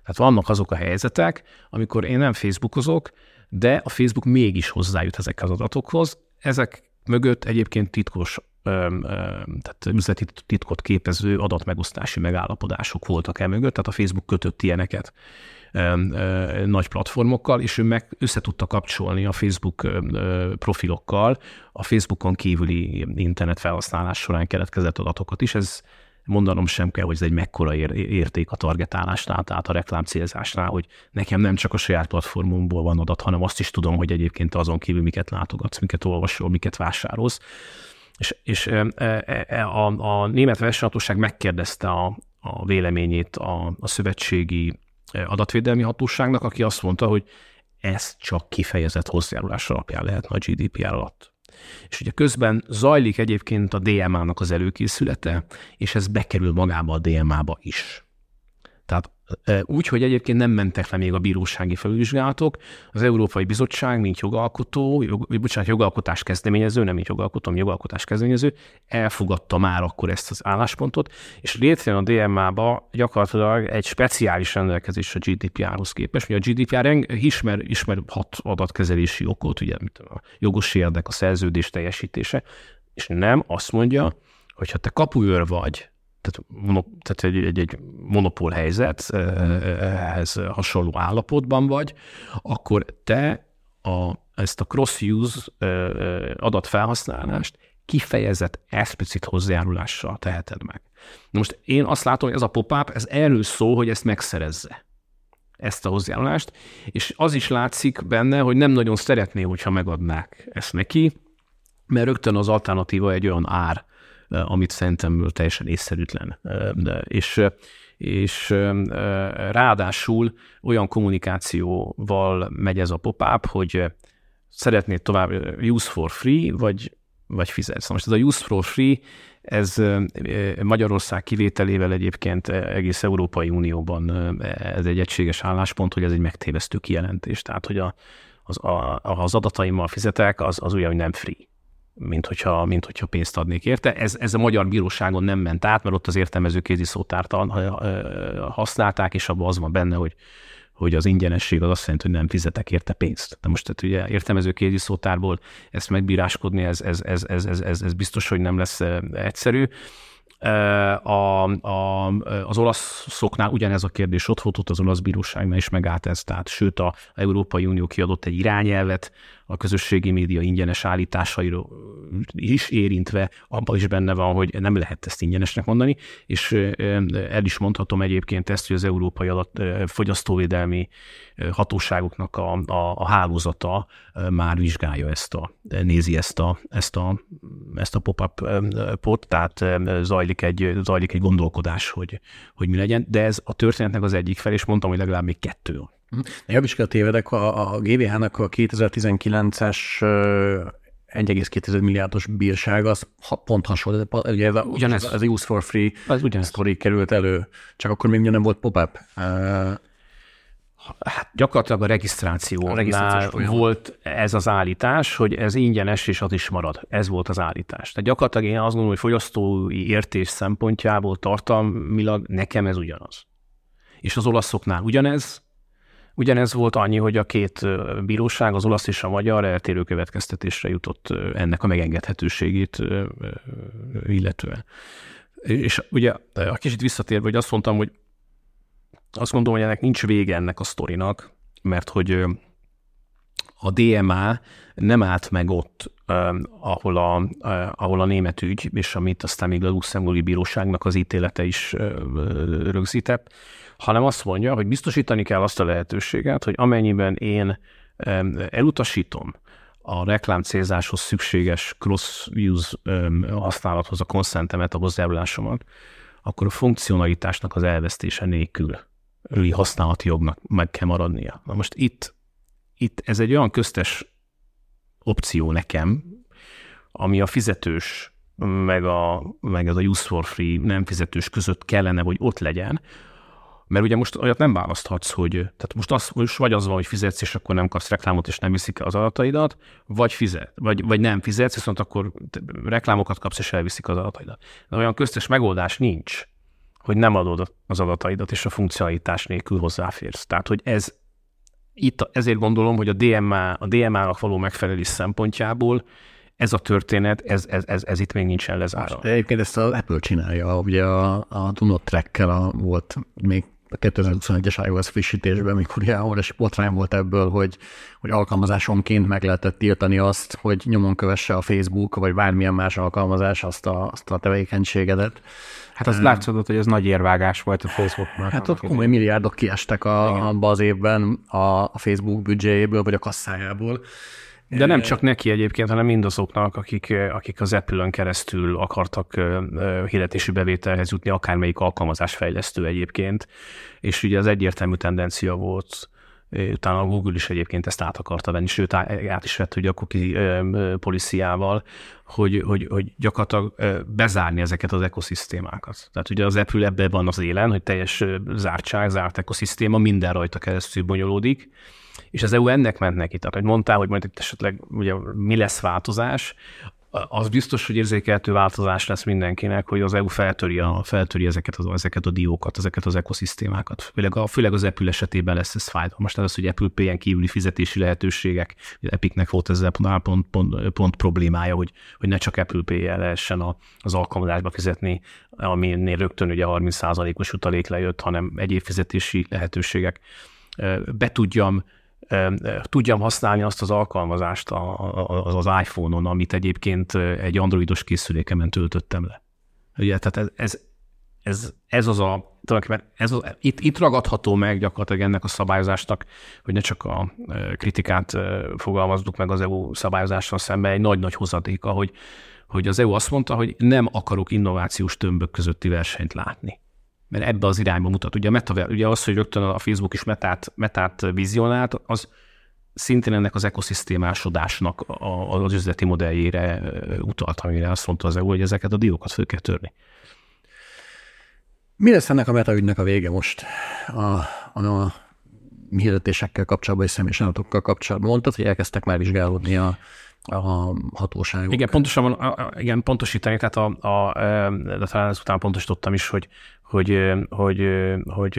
Tehát vannak azok a helyzetek, amikor én nem Facebookozok, de a Facebook mégis hozzájut ezekhez az adatokhoz. Ezek mögött egyébként titkos, tehát üzleti titkot képező adatmegosztási megállapodások voltak el mögött, tehát a Facebook kötött ilyeneket nagy platformokkal, és ő meg össze tudta kapcsolni a Facebook profilokkal a Facebookon kívüli internet felhasználás során keletkezett adatokat is. Ez, mondanom sem kell, hogy ez egy mekkora ér- érték a targetálásnál, tehát a reklám célzásnál, hogy nekem nem csak a saját platformomból van adat, hanem azt is tudom, hogy egyébként azon kívül miket látogatsz, miket olvasol, miket vásárolsz. És, és a, a német versenyhatóság megkérdezte a, a véleményét a, a szövetségi adatvédelmi hatóságnak, aki azt mondta, hogy ez csak kifejezett hozzájárulás alapján lehetne a GDPR alatt. És ugye közben zajlik egyébként a DMA-nak az előkészülete, és ez bekerül magába a DMA-ba is. Tehát úgy, hogy egyébként nem mentek le még a bírósági felülvizsgálatok. Az Európai Bizottság, mint jogalkotó, jog, bocsánat, jogalkotás kezdeményező, nem mint jogalkotó, hanem jogalkotás kezdeményező, elfogadta már akkor ezt az álláspontot, és létrejön a DMA-ba gyakorlatilag egy speciális rendelkezés a GDPR-hoz képest. Ugye a GDPR ismer, ismer hat adatkezelési okot, ugye a jogos érdek, a szerződés teljesítése, és nem azt mondja, hogy ha te kapuőr vagy tehát, monop, tehát egy, egy, egy monopól helyzethez hasonló állapotban vagy, akkor te a, ezt a cross-use adatfelhasználást kifejezett explicit hozzájárulással teheted meg. Na most én azt látom, hogy ez a pop-up, ez erről szól, hogy ezt megszerezze ezt a hozzájárulást, és az is látszik benne, hogy nem nagyon szeretné, hogyha megadnák ezt neki, mert rögtön az alternatíva egy olyan ár, amit szerintem teljesen észszerűtlen. De, és és ráadásul olyan kommunikációval megy ez a pop-up, hogy szeretnéd tovább use for free, vagy, vagy fizetsz. Most ez a use for free, ez Magyarország kivételével egyébként egész Európai Unióban ez egy egységes álláspont, hogy ez egy megtévesztő kijelentés. Tehát, hogy a, az, a, az adataimmal fizetek, az, az olyan, hogy nem free mint hogyha, mint hogyha pénzt adnék érte. Ez, ez a magyar bíróságon nem ment át, mert ott az értelmező kézi szótárt használták, és abban az van benne, hogy, hogy az ingyenesség az azt jelenti, hogy nem fizetek érte pénzt. De most tehát ugye értelmező kézi szótárból ezt megbíráskodni, ez, ez, ez, ez, ez, ez, ez biztos, hogy nem lesz egyszerű. A, a, az olaszoknál ugyanez a kérdés ott volt, ott az olasz bíróságnál is megállt ez, tehát sőt a Európai Unió kiadott egy irányelvet, a közösségi média ingyenes állításairól is érintve, abban is benne van, hogy nem lehet ezt ingyenesnek mondani, és el is mondhatom egyébként ezt, hogy az Európai Adat Fogyasztóvédelmi Hatóságoknak a, a, a hálózata már vizsgálja ezt a, nézi ezt a, ezt a, ezt a pop-up pot, tehát zajlik egy, zajlik egy gondolkodás, hogy, hogy mi legyen, de ez a történetnek az egyik fel, és mondtam, hogy legalább még kettő Jobb is kell tévedek, a, a GVH-nak a 2019-es 1,2 milliárdos bírság az pont hasonló. Ugye ez a, ugyanez. Az Use for Free az ugyanez. sztori került elő, csak akkor még nem volt pop-up. Hát gyakorlatilag a regisztrációnál a volt ez az állítás, hogy ez ingyenes, és az is marad. Ez volt az állítás. Tehát gyakorlatilag én azt gondolom, hogy fogyasztói értés szempontjából tartalmilag nekem ez ugyanaz. És az olaszoknál ugyanez, Ugyanez volt annyi, hogy a két bíróság, az olasz és a magyar eltérő következtetésre jutott ennek a megengedhetőségét illetően. És ugye a kicsit visszatérve, hogy azt mondtam, hogy azt gondolom, hogy ennek nincs vége ennek a sztorinak, mert hogy a DMA nem állt meg ott, ahol a, ahol a német ügy, és amit aztán még a luxemburgi bíróságnak az ítélete is rögzített, hanem azt mondja, hogy biztosítani kell azt a lehetőséget, hogy amennyiben én elutasítom a reklám célzáshoz szükséges cross-use használathoz a konszentemet, a hozzájárulásomat, akkor a funkcionalitásnak az elvesztése nélkül használati jognak meg kell maradnia. Na most itt, itt ez egy olyan köztes opció nekem, ami a fizetős meg, a, meg ez a use for free nem fizetős között kellene, hogy ott legyen, mert ugye most olyat nem választhatsz, hogy tehát most, az, most vagy az van, hogy fizetsz, és akkor nem kapsz reklámot, és nem viszik az adataidat, vagy fizet, vagy, vagy nem fizetsz, viszont akkor reklámokat kapsz, és elviszik az adataidat. De olyan köztes megoldás nincs, hogy nem adod az adataidat, és a funkcionalitás nélkül hozzáférsz. Tehát, hogy ez itt ezért gondolom, hogy a DMA, a DMA-nak való megfelelés szempontjából ez a történet, ez, ez, ez, ez itt még nincsen lezárva. Egyébként ezt az Apple csinálja, ugye a, a Do Not Track-kel a, volt még a 2021-es iOS frissítésben, mikor ilyen óriási botrány volt ebből, hogy, hogy alkalmazásonként meg lehetett tiltani azt, hogy nyomon kövesse a Facebook, vagy bármilyen más alkalmazás azt a, azt a tevékenységedet. Hát az látszott, hogy ez nagy érvágás volt a Facebooknak. Hát ott komoly milliárdok kiestek a, abba az évben a, a Facebook büdzséjéből, vagy a kasszájából. De nem csak neki egyébként, hanem mindazoknak, akik, akik az Apple-ön keresztül akartak hirdetési bevételhez jutni, akármelyik alkalmazásfejlesztő egyébként. És ugye az egyértelmű tendencia volt, utána a Google is egyébként ezt át akarta venni, sőt át is vett ugye a cookie policiával, hogy, hogy, hogy gyakorlatilag bezárni ezeket az ekoszisztémákat. Tehát ugye az Apple ebben van az élen, hogy teljes zártság, zárt ekoszisztéma, minden rajta keresztül bonyolódik, és az EU ennek ment neki. Tehát, hogy mondtál, hogy majd itt esetleg ugye, mi lesz változás, az biztos, hogy érzékelhető változás lesz mindenkinek, hogy az EU feltöri, a, feltöri ezeket, az, ezeket a diókat, ezeket az ekoszisztémákat. Főleg, a, főleg az Apple esetében lesz ez fájdalmas. Tehát az, hogy Apple Pay-en kívüli fizetési lehetőségek, Epicnek volt ezzel pont, pont, pont, pont problémája, hogy, hogy ne csak Apple Pay-jel lehessen a, az alkalmazásba fizetni, aminél rögtön ugye 30%-os utalék lejött, hanem egyéb fizetési lehetőségek. Be tudjam tudjam használni azt az alkalmazást az iPhone-on, amit egyébként egy androidos készülékemen töltöttem le. Ugye, tehát ez, ez, ez, ez az a, tulajdonképpen ez az, itt, itt ragadható meg gyakorlatilag ennek a szabályozásnak, hogy ne csak a kritikát fogalmazzuk meg az EU szabályozással szemben, egy nagy-nagy hozadéka, hogy, hogy az EU azt mondta, hogy nem akarok innovációs tömbök közötti versenyt látni mert ebbe az irányba mutat. Ugye, a meta, ugye az, hogy rögtön a Facebook is metát, metát vizionált, az szintén ennek az ekoszisztémásodásnak az üzleti modelljére utalt, amire azt mondta az EU, hogy ezeket a diókat föl kell törni. Mi lesz ennek a meta ügynek a vége most a, a, a hirdetésekkel kapcsolatban és személyes adatokkal kapcsolatban? Mondtad, hogy elkezdtek már vizsgálódni a, a hatóságok. Igen, pontosan, igen, pontosítani, tehát a, a, de talán ezután pontosítottam is, hogy, hogy, hogy, hogy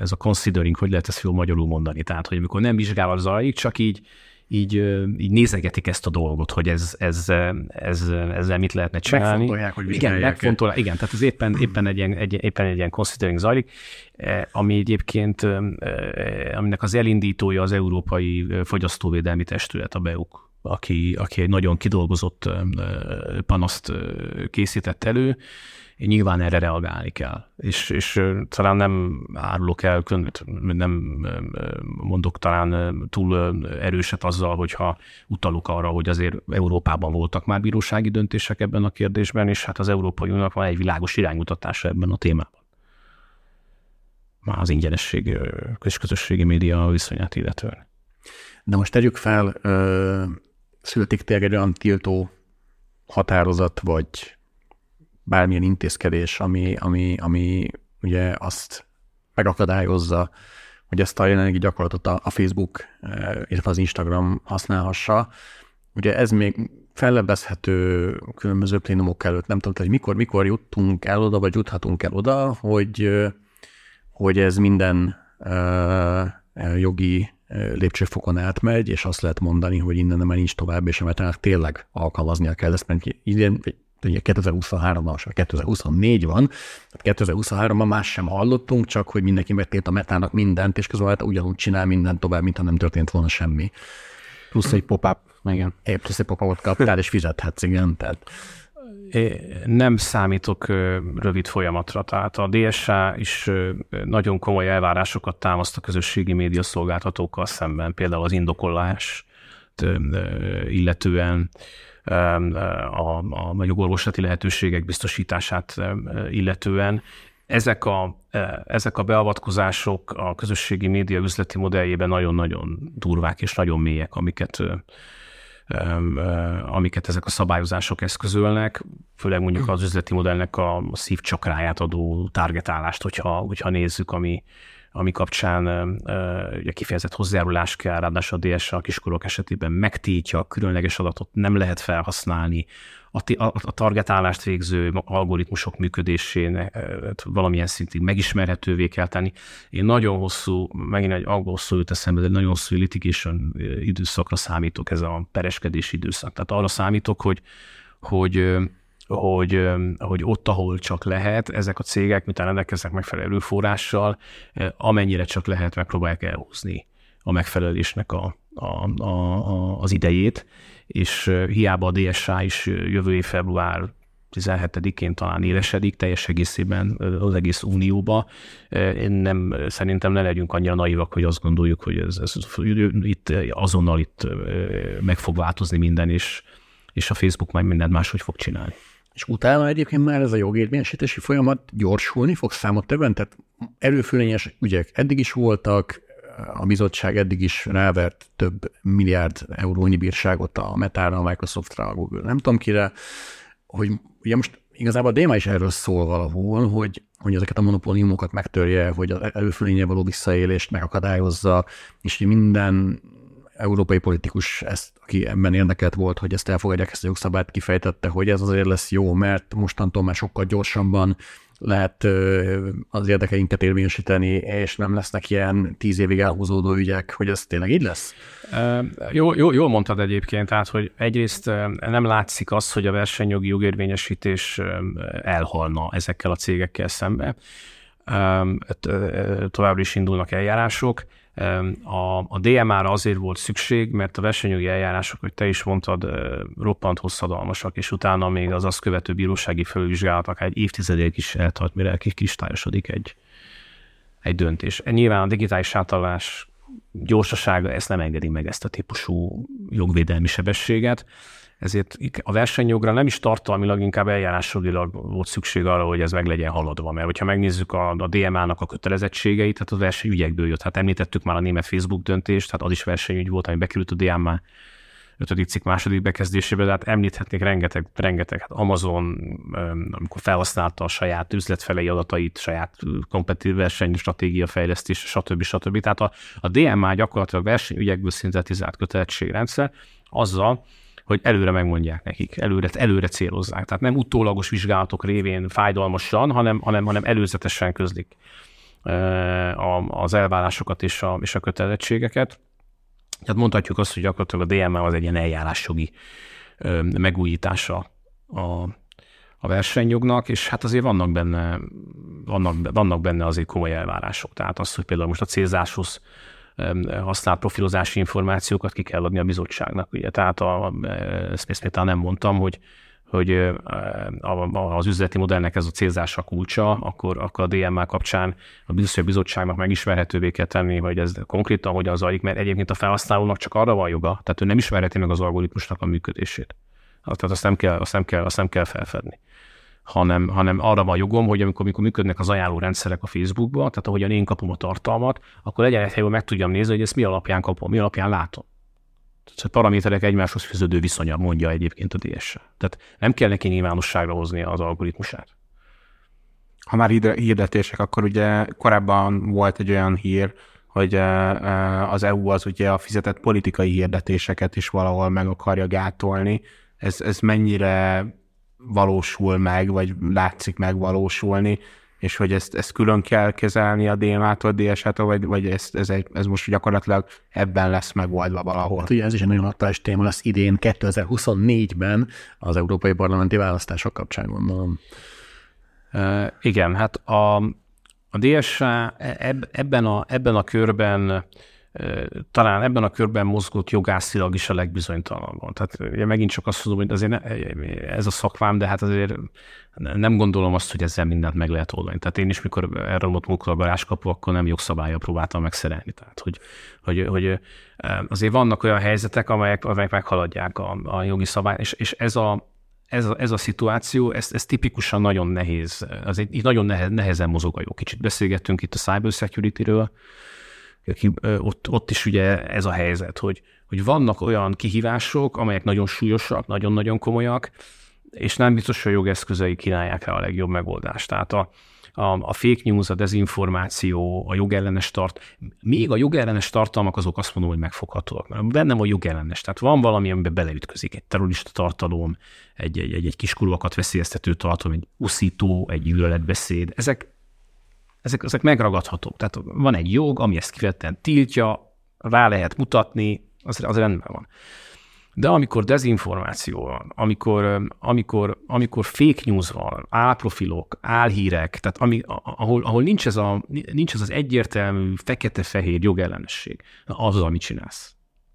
ez a considering, hogy lehet ezt jól magyarul mondani, tehát hogy amikor nem vizsgálat zajlik, csak így, így, így nézegetik ezt a dolgot, hogy ez, ez, ez, ezzel mit lehetne csinálni. Megfontolják, hogy igen, megfontolják, igen, tehát ez éppen, éppen, egy ilyen, egy, éppen egy ilyen considering zajlik, ami egyébként, aminek az elindítója az Európai Fogyasztóvédelmi Testület, a BEUK, aki, aki egy nagyon kidolgozott panaszt készített elő, nyilván erre reagálni kell. És, és talán nem árulok el, nem mondok talán túl erőset azzal, hogyha utalok arra, hogy azért Európában voltak már bírósági döntések ebben a kérdésben, és hát az Európai Uniónak van egy világos iránymutatása ebben a témában. Már az ingyenesség és közösségi média viszonyát illetően. De most tegyük fel, születik tényleg egy olyan tiltó határozat, vagy bármilyen intézkedés, ami, ami, ami ugye azt megakadályozza, hogy ezt a jelenlegi gyakorlatot a, Facebook, eh, illetve az Instagram használhassa. Ugye ez még fellebezhető különböző plénumok előtt. Nem tudom, hogy mikor, mikor jutunk el oda, vagy juthatunk el oda, hogy, eh, hogy ez minden uh, jogi lépcsőfokon átmegy, és azt lehet mondani, hogy innen nem nincs tovább, és a tényleg alkalmaznia kell ezt, mert idén, ugye 2023-ban, most 2024 van, tehát 2023-ban más sem hallottunk, csak hogy mindenki megtért a metának mindent, és közben hát ugyanúgy csinál mindent tovább, mintha nem történt volna semmi. Plusz egy pop-up, igen. É, plusz egy pop-upot kaptál, és fizethetsz, igen. Tehát nem számítok rövid folyamatra. Tehát a DSA is nagyon komoly elvárásokat támaszt a közösségi média szolgáltatókkal szemben, például az indokolás illetően a, a jogorvoslati lehetőségek biztosítását illetően. Ezek a, ezek a beavatkozások a közösségi média üzleti modelljében nagyon-nagyon durvák és nagyon mélyek, amiket amiket ezek a szabályozások eszközölnek, főleg mondjuk az üzleti modellnek a szívcsakráját adó targetálást, hogyha, hogyha nézzük, ami, ami kapcsán ugye kifejezett hozzájárulás kell, ráadásul a DSA a kiskorok esetében megtiltja, a különleges adatot nem lehet felhasználni, a, targetálást végző algoritmusok működésén valamilyen szintig megismerhetővé kell tenni. Én nagyon hosszú, megint egy hosszú jut eszembe, de egy nagyon hosszú litigation időszakra számítok, ez a pereskedési időszak. Tehát arra számítok, hogy, hogy hogy, hogy ott, ahol csak lehet, ezek a cégek, miután rendelkeznek megfelelő forrással, amennyire csak lehet, megpróbálják elhúzni a megfelelésnek a, a, a, az idejét, és hiába a DSA is jövő év február 17-én talán élesedik teljes egészében az egész unióba. Én nem, szerintem ne legyünk annyira naivak, hogy azt gondoljuk, hogy ez, ez itt azonnal itt meg fog változni minden, és, és a Facebook majd mindent máshogy fog csinálni. És utána egyébként már ez a jogérvényesítési folyamat gyorsulni fog többen, tehát erőfölényes ügyek eddig is voltak, a bizottság eddig is rávert több milliárd eurónyi bírságot a Metára, a Microsoftra, a Google, nem tudom kire, hogy ugye most igazából a DMA is erről szól valahol, hogy, hogy ezeket a monopóliumokat megtörje, hogy az előfölénye való visszaélést megakadályozza, és hogy minden európai politikus, ezt, aki ebben érdekelt volt, hogy ezt elfogadják, ezt a jogszabályt kifejtette, hogy ez azért lesz jó, mert mostantól már sokkal gyorsabban lehet az érdekeinket érvényesíteni, és nem lesznek ilyen tíz évig elhúzódó ügyek, hogy ez tényleg így lesz? Jó, jó, jól mondtad egyébként, tehát, hogy egyrészt nem látszik az, hogy a versenyjogi jogérvényesítés elhalna ezekkel a cégekkel szembe. Továbbra is indulnak eljárások. A, a DMA-ra azért volt szükség, mert a versenyjogi eljárások, hogy te is mondtad, roppant hosszadalmasak, és utána még az azt követő bírósági felülvizsgálatok egy évtizedéig is eltart, mire kristályosodik egy, egy döntés. E nyilván a digitális átalás gyorsasága ezt nem engedi meg ezt a típusú jogvédelmi sebességet, ezért a versenyjogra nem is tartalmilag, inkább eljárásjogilag volt szükség arra, hogy ez meg legyen haladva. Mert hogyha megnézzük a, a DMA-nak a kötelezettségeit, tehát a versenyügyekből jött. Hát említettük már a német Facebook döntést, hát az is versenyügy volt, ami bekerült a DMA 5. cikk második bekezdésébe, de hát említhetnék rengeteg, rengeteg, hát Amazon, amikor felhasználta a saját üzletfelei adatait, saját kompetitív versenystratégia fejlesztés, stb. stb. Tehát a, a DMA gyakorlatilag versenyügyekből szintetizált kötelezettségrendszer, azzal, hogy előre megmondják nekik, előre, előre célozzák. Tehát nem utólagos vizsgálatok révén fájdalmasan, hanem, hanem, hanem előzetesen közlik az elvárásokat és a, és a kötelezettségeket. Tehát mondhatjuk azt, hogy gyakorlatilag a DMA az egy ilyen eljárásjogi megújítása a, a versenyjognak, és hát azért vannak benne, vannak, vannak benne azért komoly elvárások. Tehát az, hogy például most a célzáshoz használt profilozási információkat ki kell adni a bizottságnak. Ugye? Tehát a, még talán nem mondtam, hogy hogy az üzleti modellnek ez a célzása kulcsa, akkor, akkor a DMA kapcsán a bizottságnak megismerhetővé kell tenni, hogy ez konkrétan hogyan zajlik, mert egyébként a felhasználónak csak arra van joga, tehát ő nem ismerheti meg az algoritmusnak a működését. Tehát azt nem kell, azt nem kell, azt nem kell felfedni hanem, hanem arra van jogom, hogy amikor, amikor működnek az ajánló rendszerek a Facebookban, tehát ahogyan én kapom a tartalmat, akkor legyen egy helyben meg tudjam nézni, hogy ezt mi alapján kapom, mi alapján látom. Tehát paraméterek egymáshoz fűződő viszonya mondja egyébként a DSA. Tehát nem kell neki nyilvánosságra hozni az algoritmusát. Ha már hirdetések, akkor ugye korábban volt egy olyan hír, hogy az EU az ugye a fizetett politikai hirdetéseket is valahol meg akarja gátolni. Ez, ez mennyire valósul meg, vagy látszik megvalósulni, és hogy ezt, ezt külön kell kezelni a DMA-tól, DSA-tól, vagy, vagy ez, ez, egy, ez most gyakorlatilag ebben lesz megoldva valahol. Hát ugye ez is egy nagyon aktuális téma lesz idén, 2024-ben az európai parlamenti választások kapcsán gondolom. Uh, igen, hát a, a DSA eb, ebben, a, ebben a körben talán ebben a körben mozgott jogászilag is a legbizonytalanabban. Tehát ugye megint csak azt mondom, hogy azért ne, ez a szakvám, de hát azért nem gondolom azt, hogy ezzel mindent meg lehet oldani. Tehát én is, mikor volt múltkor a garázskapu, akkor nem jogszabálya próbáltam megszerelni. Tehát, hogy, hogy, hogy azért vannak olyan helyzetek, amelyek, amelyek meghaladják a, a jogi szabály, és, és ez a, ez a, ez a szituáció, ez, ez tipikusan nagyon nehéz, az egy, nagyon nehez, nehezen mozog a jog. Kicsit beszélgettünk itt a cyber security-ről, ott, ott is ugye ez a helyzet, hogy, hogy vannak olyan kihívások, amelyek nagyon súlyosak, nagyon-nagyon komolyak, és nem biztos, hogy a jogeszközei kínálják rá a legjobb megoldást. Tehát a, a, a fake news, a dezinformáció, a jogellenes tart, még a jogellenes tartalmak azok azt mondom, hogy megfoghatóak, mert bennem a jogellenes, tehát van valami, amiben beleütközik, egy terrorista tartalom, egy, egy, egy, egy kiskorúakat veszélyeztető tartalom, egy uszító, egy gyűlöletbeszéd, ezek ezek, ezek megragadhatók. Tehát van egy jog, ami ezt kifejezetten tiltja, rá lehet mutatni, az, az rendben van. De amikor dezinformáció van, amikor, amikor, amikor fake news van, álprofilok, álhírek, tehát ami, ahol, ahol nincs, ez a, nincs ez az egyértelmű fekete-fehér jogellenesség, az az, amit csinálsz.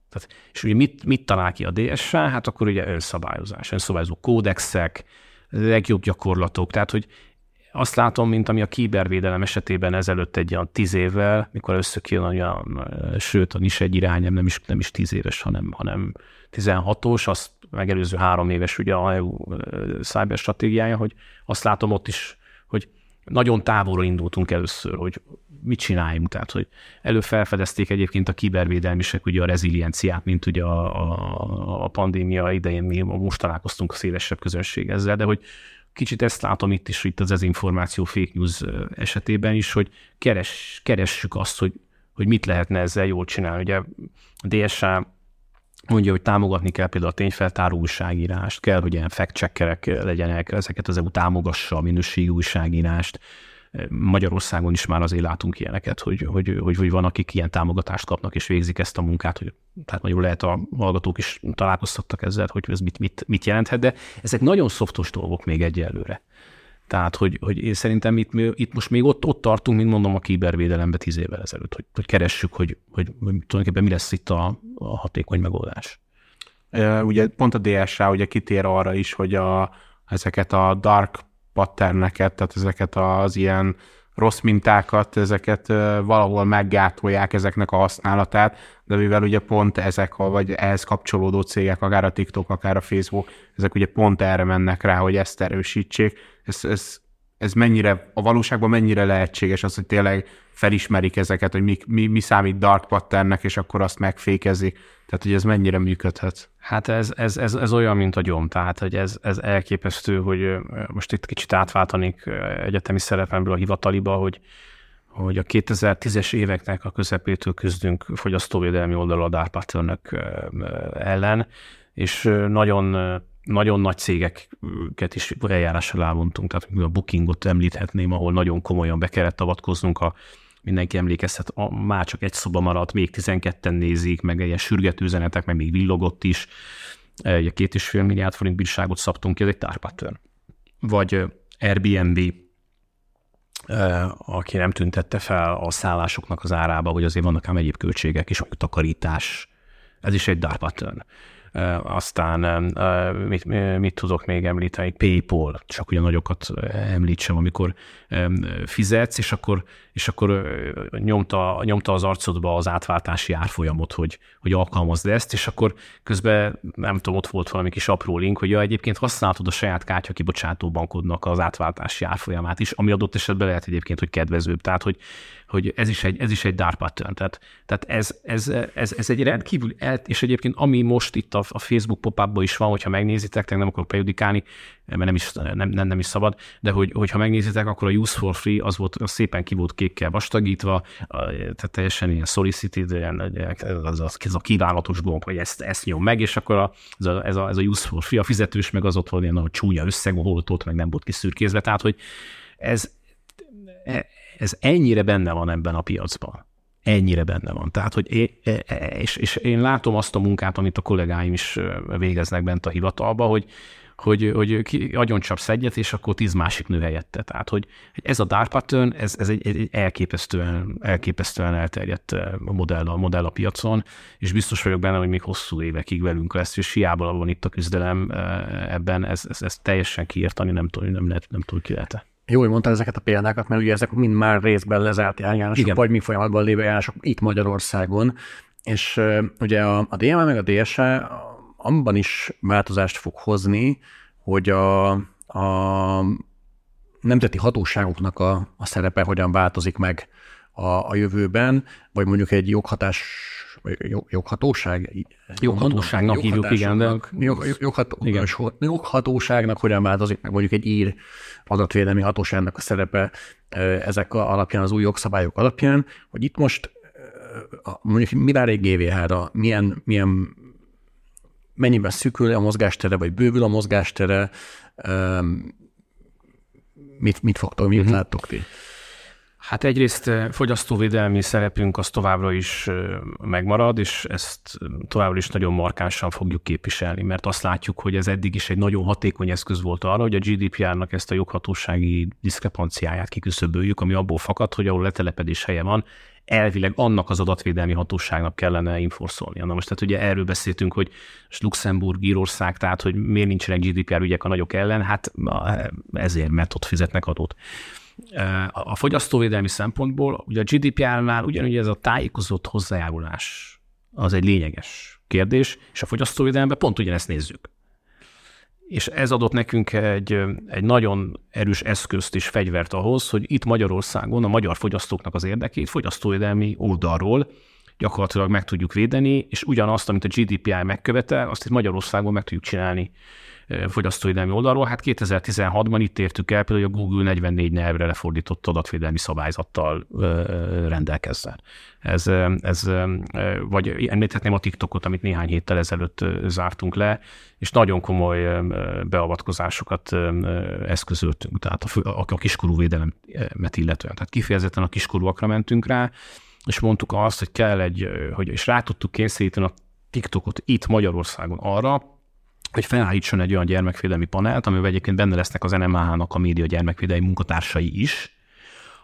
Tehát, és ugye mit, mit talál ki a DSA? Hát akkor ugye önszabályozás, önszabályozó kódexek, legjobb gyakorlatok, tehát hogy azt látom, mint ami a kibervédelem esetében ezelőtt egy olyan tíz évvel, mikor összekjön olyan, sőt, a is egy irányem, nem is, nem is tíz éves, hanem, hanem 16-os, azt megelőző három éves ugye a EU cyber stratégiája, hogy azt látom ott is, hogy nagyon távolra indultunk először, hogy mit csináljunk, tehát hogy előfelfedezték egyébként a kibervédelmisek ugye a rezilienciát, mint ugye a, a, a pandémia idején mi most találkoztunk a szélesebb közönség ezzel, de hogy kicsit ezt látom itt is, itt az dezinformáció fake news esetében is, hogy keres, keressük azt, hogy, hogy mit lehetne ezzel jól csinálni. Ugye a DSA mondja, hogy támogatni kell például a tényfeltáró újságírást, kell, hogy ilyen fact legyenek, ezeket az EU támogassa a minőségi újságírást, Magyarországon is már azért látunk ilyeneket, hogy, hogy, hogy, hogy van, akik ilyen támogatást kapnak és végzik ezt a munkát, hogy tehát nagyon lehet a hallgatók is találkoztattak ezzel, hogy ez mit, mit, mit jelenthet, de ezek nagyon szoftos dolgok még egyelőre. Tehát, hogy, hogy én szerintem itt, itt most még ott, ott tartunk, mint mondom, a kibervédelembe tíz évvel ezelőtt, hogy, hogy keressük, hogy, hogy, hogy tulajdonképpen mi lesz itt a, a hatékony megoldás. Ugye pont a DSA ugye kitér arra is, hogy a, ezeket a dark patterneket, tehát ezeket az ilyen rossz mintákat, ezeket valahol meggátolják ezeknek a használatát, de mivel ugye pont ezek, vagy ehhez kapcsolódó cégek, akár a TikTok, akár a Facebook, ezek ugye pont erre mennek rá, hogy ezt erősítsék. Ez, ez, ez mennyire, a valóságban mennyire lehetséges az, hogy tényleg felismerik ezeket, hogy mi, mi, mi számít dark patternnek, és akkor azt megfékezik. Tehát, hogy ez mennyire működhet? Hát ez, ez, ez, ez olyan, mint a gyom. Tehát, hogy ez, ez elképesztő, hogy most itt kicsit átváltanik egyetemi szerepemből a hivataliba, hogy, hogy a 2010-es éveknek a közepétől küzdünk fogyasztóvédelmi oldalon a dark patternök ellen, és nagyon nagyon nagy cégeket is eljárással elvontunk, tehát a Bookingot említhetném, ahol nagyon komolyan be kellett avatkoznunk a mindenki emlékezhet, a, már csak egy szoba maradt, még 12-en nézik, meg ilyen sürgető üzenetek, meg még villogott is. Egy két és fél milliárd forint bírságot szabtunk ki, ez egy tárpattern. Vagy Airbnb, aki nem tüntette fel a szállásoknak az árába, hogy azért vannak ám egyéb költségek is, takarítás, ez is egy dark pattern aztán mit, mit tudok még említeni, PayPal, csak ugye nagyokat említsem, amikor fizetsz, és akkor, és akkor nyomta, nyomta az arcodba az átváltási árfolyamot, hogy, hogy alkalmazd ezt, és akkor közben nem tudom, ott volt valami kis apró link, hogy ja, egyébként használhatod a saját kártya kibocsátó bankodnak az átváltási árfolyamát is, ami adott esetben lehet egyébként, hogy kedvezőbb. Tehát, hogy, hogy ez is egy, ez is egy dark pattern. Tehát, tehát ez, ez, ez, ez, egy rendkívül, el, és egyébként ami most itt a, a Facebook pop is van, hogyha megnézitek, nem akarok prejudikálni, mert nem is, nem, nem, nem is szabad, de hogy, hogyha megnézitek, akkor a use for free az volt az szépen ki volt kékkel vastagítva, tehát teljesen ilyen solicited, ez a, ez a kívánatos gomb, hogy ezt, ezt nyom meg, és akkor a, ez, a, ez, a, ez a use for free, a fizetős meg az ott van ilyen a csúnya összeg, hol ott meg nem volt kiszürkézve, tehát hogy ez, ez ennyire benne van ebben a piacban. Ennyire benne van. Tehát, hogy én, és, és én látom azt a munkát, amit a kollégáim is végeznek bent a hivatalba, hogy, hogy, hogy ki, agyoncsapsz szedjet, és akkor tíz másik nő helyette. Tehát, hogy ez a dark pattern, ez, ez egy, egy elképesztően, elképesztően elterjedt modell a, modell a piacon, és biztos vagyok benne, hogy még hosszú évekig velünk lesz, és hiába van itt a küzdelem ebben, ez, ez, ez teljesen kiírtani nem tudom, nem, lehet, nem tudom, ki lehet jó, hogy mondtad ezeket a példákat, mert ugye ezek mind már részben lezárt eljárások, Igen. vagy mi folyamatban lévő eljárások itt Magyarországon, és uh, ugye a, a DMA meg a DSA abban is változást fog hozni, hogy a, a nemzeti hatóságoknak a, a szerepe hogyan változik meg a, a jövőben, vagy mondjuk egy joghatás joghatóság? Joghatóságnak hívjuk, igen. De... Jog, jogható, igen. Joghatóságnak hogyan változik meg mondjuk egy ír adatvédelmi hatóságnak a szerepe ezek alapján, az új jogszabályok alapján, hogy itt most mondjuk mi vár egy GVH-ra, milyen, milyen mennyiben szűkül a mozgástere, vagy bővül a mozgástere, mit, mit fogtok, mit uh-huh. láttok ti? Hát egyrészt fogyasztóvédelmi szerepünk az továbbra is megmarad, és ezt továbbra is nagyon markánsan fogjuk képviselni, mert azt látjuk, hogy ez eddig is egy nagyon hatékony eszköz volt arra, hogy a GDPR-nak ezt a joghatósági diszkrepanciáját kiküszöböljük, ami abból fakad, hogy ahol letelepedés helye van, elvileg annak az adatvédelmi hatóságnak kellene inforszolni. Na most tehát ugye erről beszéltünk, hogy Luxemburg, Írország, tehát hogy miért nincsenek GDPR ügyek a nagyok ellen, hát ezért, mert ott fizetnek adót. A fogyasztóvédelmi szempontból, ugye a GDPR-nál ugyanúgy ez a tájékozott hozzájárulás az egy lényeges kérdés, és a fogyasztóvédelemben pont ugyanezt nézzük. És ez adott nekünk egy, egy nagyon erős eszközt és fegyvert ahhoz, hogy itt Magyarországon a magyar fogyasztóknak az érdekét fogyasztóvédelmi oldalról gyakorlatilag meg tudjuk védeni, és ugyanazt, amit a GDPR megkövetel, azt itt Magyarországon meg tudjuk csinálni fogyasztóvédelmi oldalról. Hát 2016-ban itt értük el, például, hogy a Google 44 nyelvre lefordított adatvédelmi szabályzattal rendelkezzen. Ez, ez, vagy említhetném a TikTokot, amit néhány héttel ezelőtt zártunk le, és nagyon komoly beavatkozásokat eszközöltünk, tehát a, a kiskorú védelemet illetően. Tehát kifejezetten a kiskorúakra mentünk rá, és mondtuk azt, hogy kell egy, hogy, és rá tudtuk kényszeríteni a TikTokot itt Magyarországon arra, hogy felállítson egy olyan gyermekvédelmi panelt, amiben egyébként benne lesznek az NMH-nak a média gyermekvédelmi munkatársai is,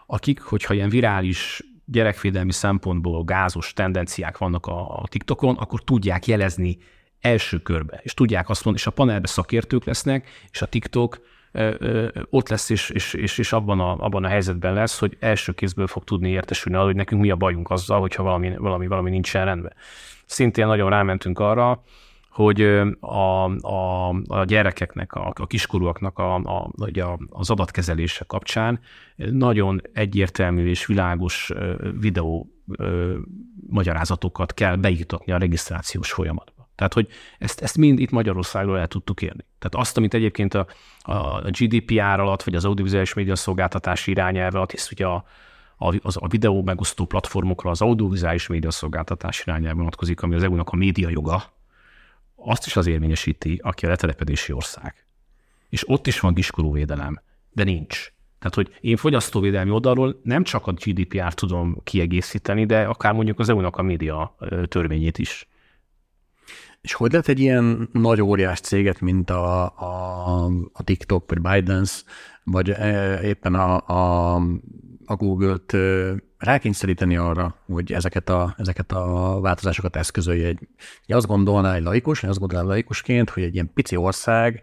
akik, hogyha ilyen virális gyerekvédelmi szempontból gázos tendenciák vannak a, TikTokon, akkor tudják jelezni első körbe, és tudják azt mondani, és a panelbe szakértők lesznek, és a TikTok ott lesz, és, és, és, és abban, a, abban a helyzetben lesz, hogy első kézből fog tudni értesülni arra, hogy nekünk mi a bajunk azzal, hogyha valami, valami, valami nincsen rendben. Szintén nagyon rámentünk arra, hogy a, a, a gyerekeknek, a, a kiskorúaknak a, a, a, az adatkezelése kapcsán nagyon egyértelmű és világos videó magyarázatokat kell beírtatni a regisztrációs folyamatba. Tehát, hogy ezt, ezt mind itt Magyarországról el tudtuk érni. Tehát azt, amit egyébként a, a GDPR alatt, vagy az audiovizuális média szolgáltatási irányelve alatt, hisz ugye a, a, a videó megosztó platformokra az audiovizuális média szolgáltatási irányelve vonatkozik, ami az EU-nak a média joga, azt is az érvényesíti, aki a letelepedési ország. És ott is van kiskorú védelem, de nincs. Tehát, hogy én fogyasztóvédelmi oldalról nem csak a GDPR tudom kiegészíteni, de akár mondjuk az EU-nak a média törvényét is. És hogy lehet egy ilyen nagy óriás céget, mint a, a, a TikTok, vagy ByteDance, vagy éppen a, a, a Google-t rákényszeríteni arra, hogy ezeket a, ezeket a változásokat eszközölje. Egy, azt gondolná egy laikus, azt gondolná laikusként, hogy egy ilyen pici ország,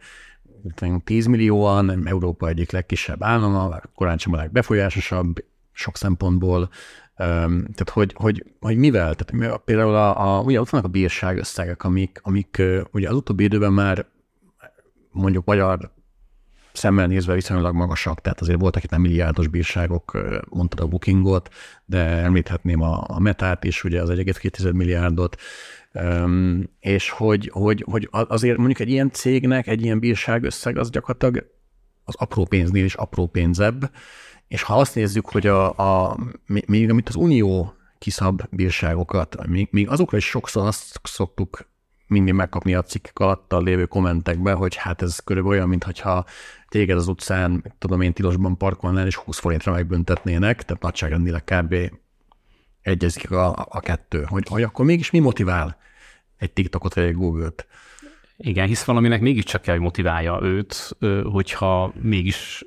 10 millióan, Európa egyik legkisebb állama, korán sem a legbefolyásosabb sok szempontból, tehát hogy, hogy, hogy mivel? Tehát például a, a, ugye ott vannak a bírság összegek, amik, amik ugye az utóbbi időben már mondjuk magyar szemmel nézve viszonylag magasak, tehát azért voltak itt nem milliárdos bírságok, mondtad a bookingot, de említhetném a, a metát is, ugye az 1,2 milliárdot, és hogy, hogy, hogy azért mondjuk egy ilyen cégnek egy ilyen bírság összeg az gyakorlatilag az apró pénznél is apró pénzebb, és ha azt nézzük, hogy a, a, még amit az Unió kiszab bírságokat, még, még azokra is sokszor azt szoktuk mindig megkapni a cikkek alatt a lévő kommentekbe, hogy hát ez körülbelül olyan, mintha téged az utcán, tudom én, tilosban parkolnál, és 20 forintra megbüntetnének, tehát nagyságrendileg kb. egyezik a, a kettő. Hogy, hogy akkor mégis mi motivál egy TikTokot vagy egy Google-t? Igen, hisz valaminek mégiscsak kell, hogy motiválja őt, hogyha mégis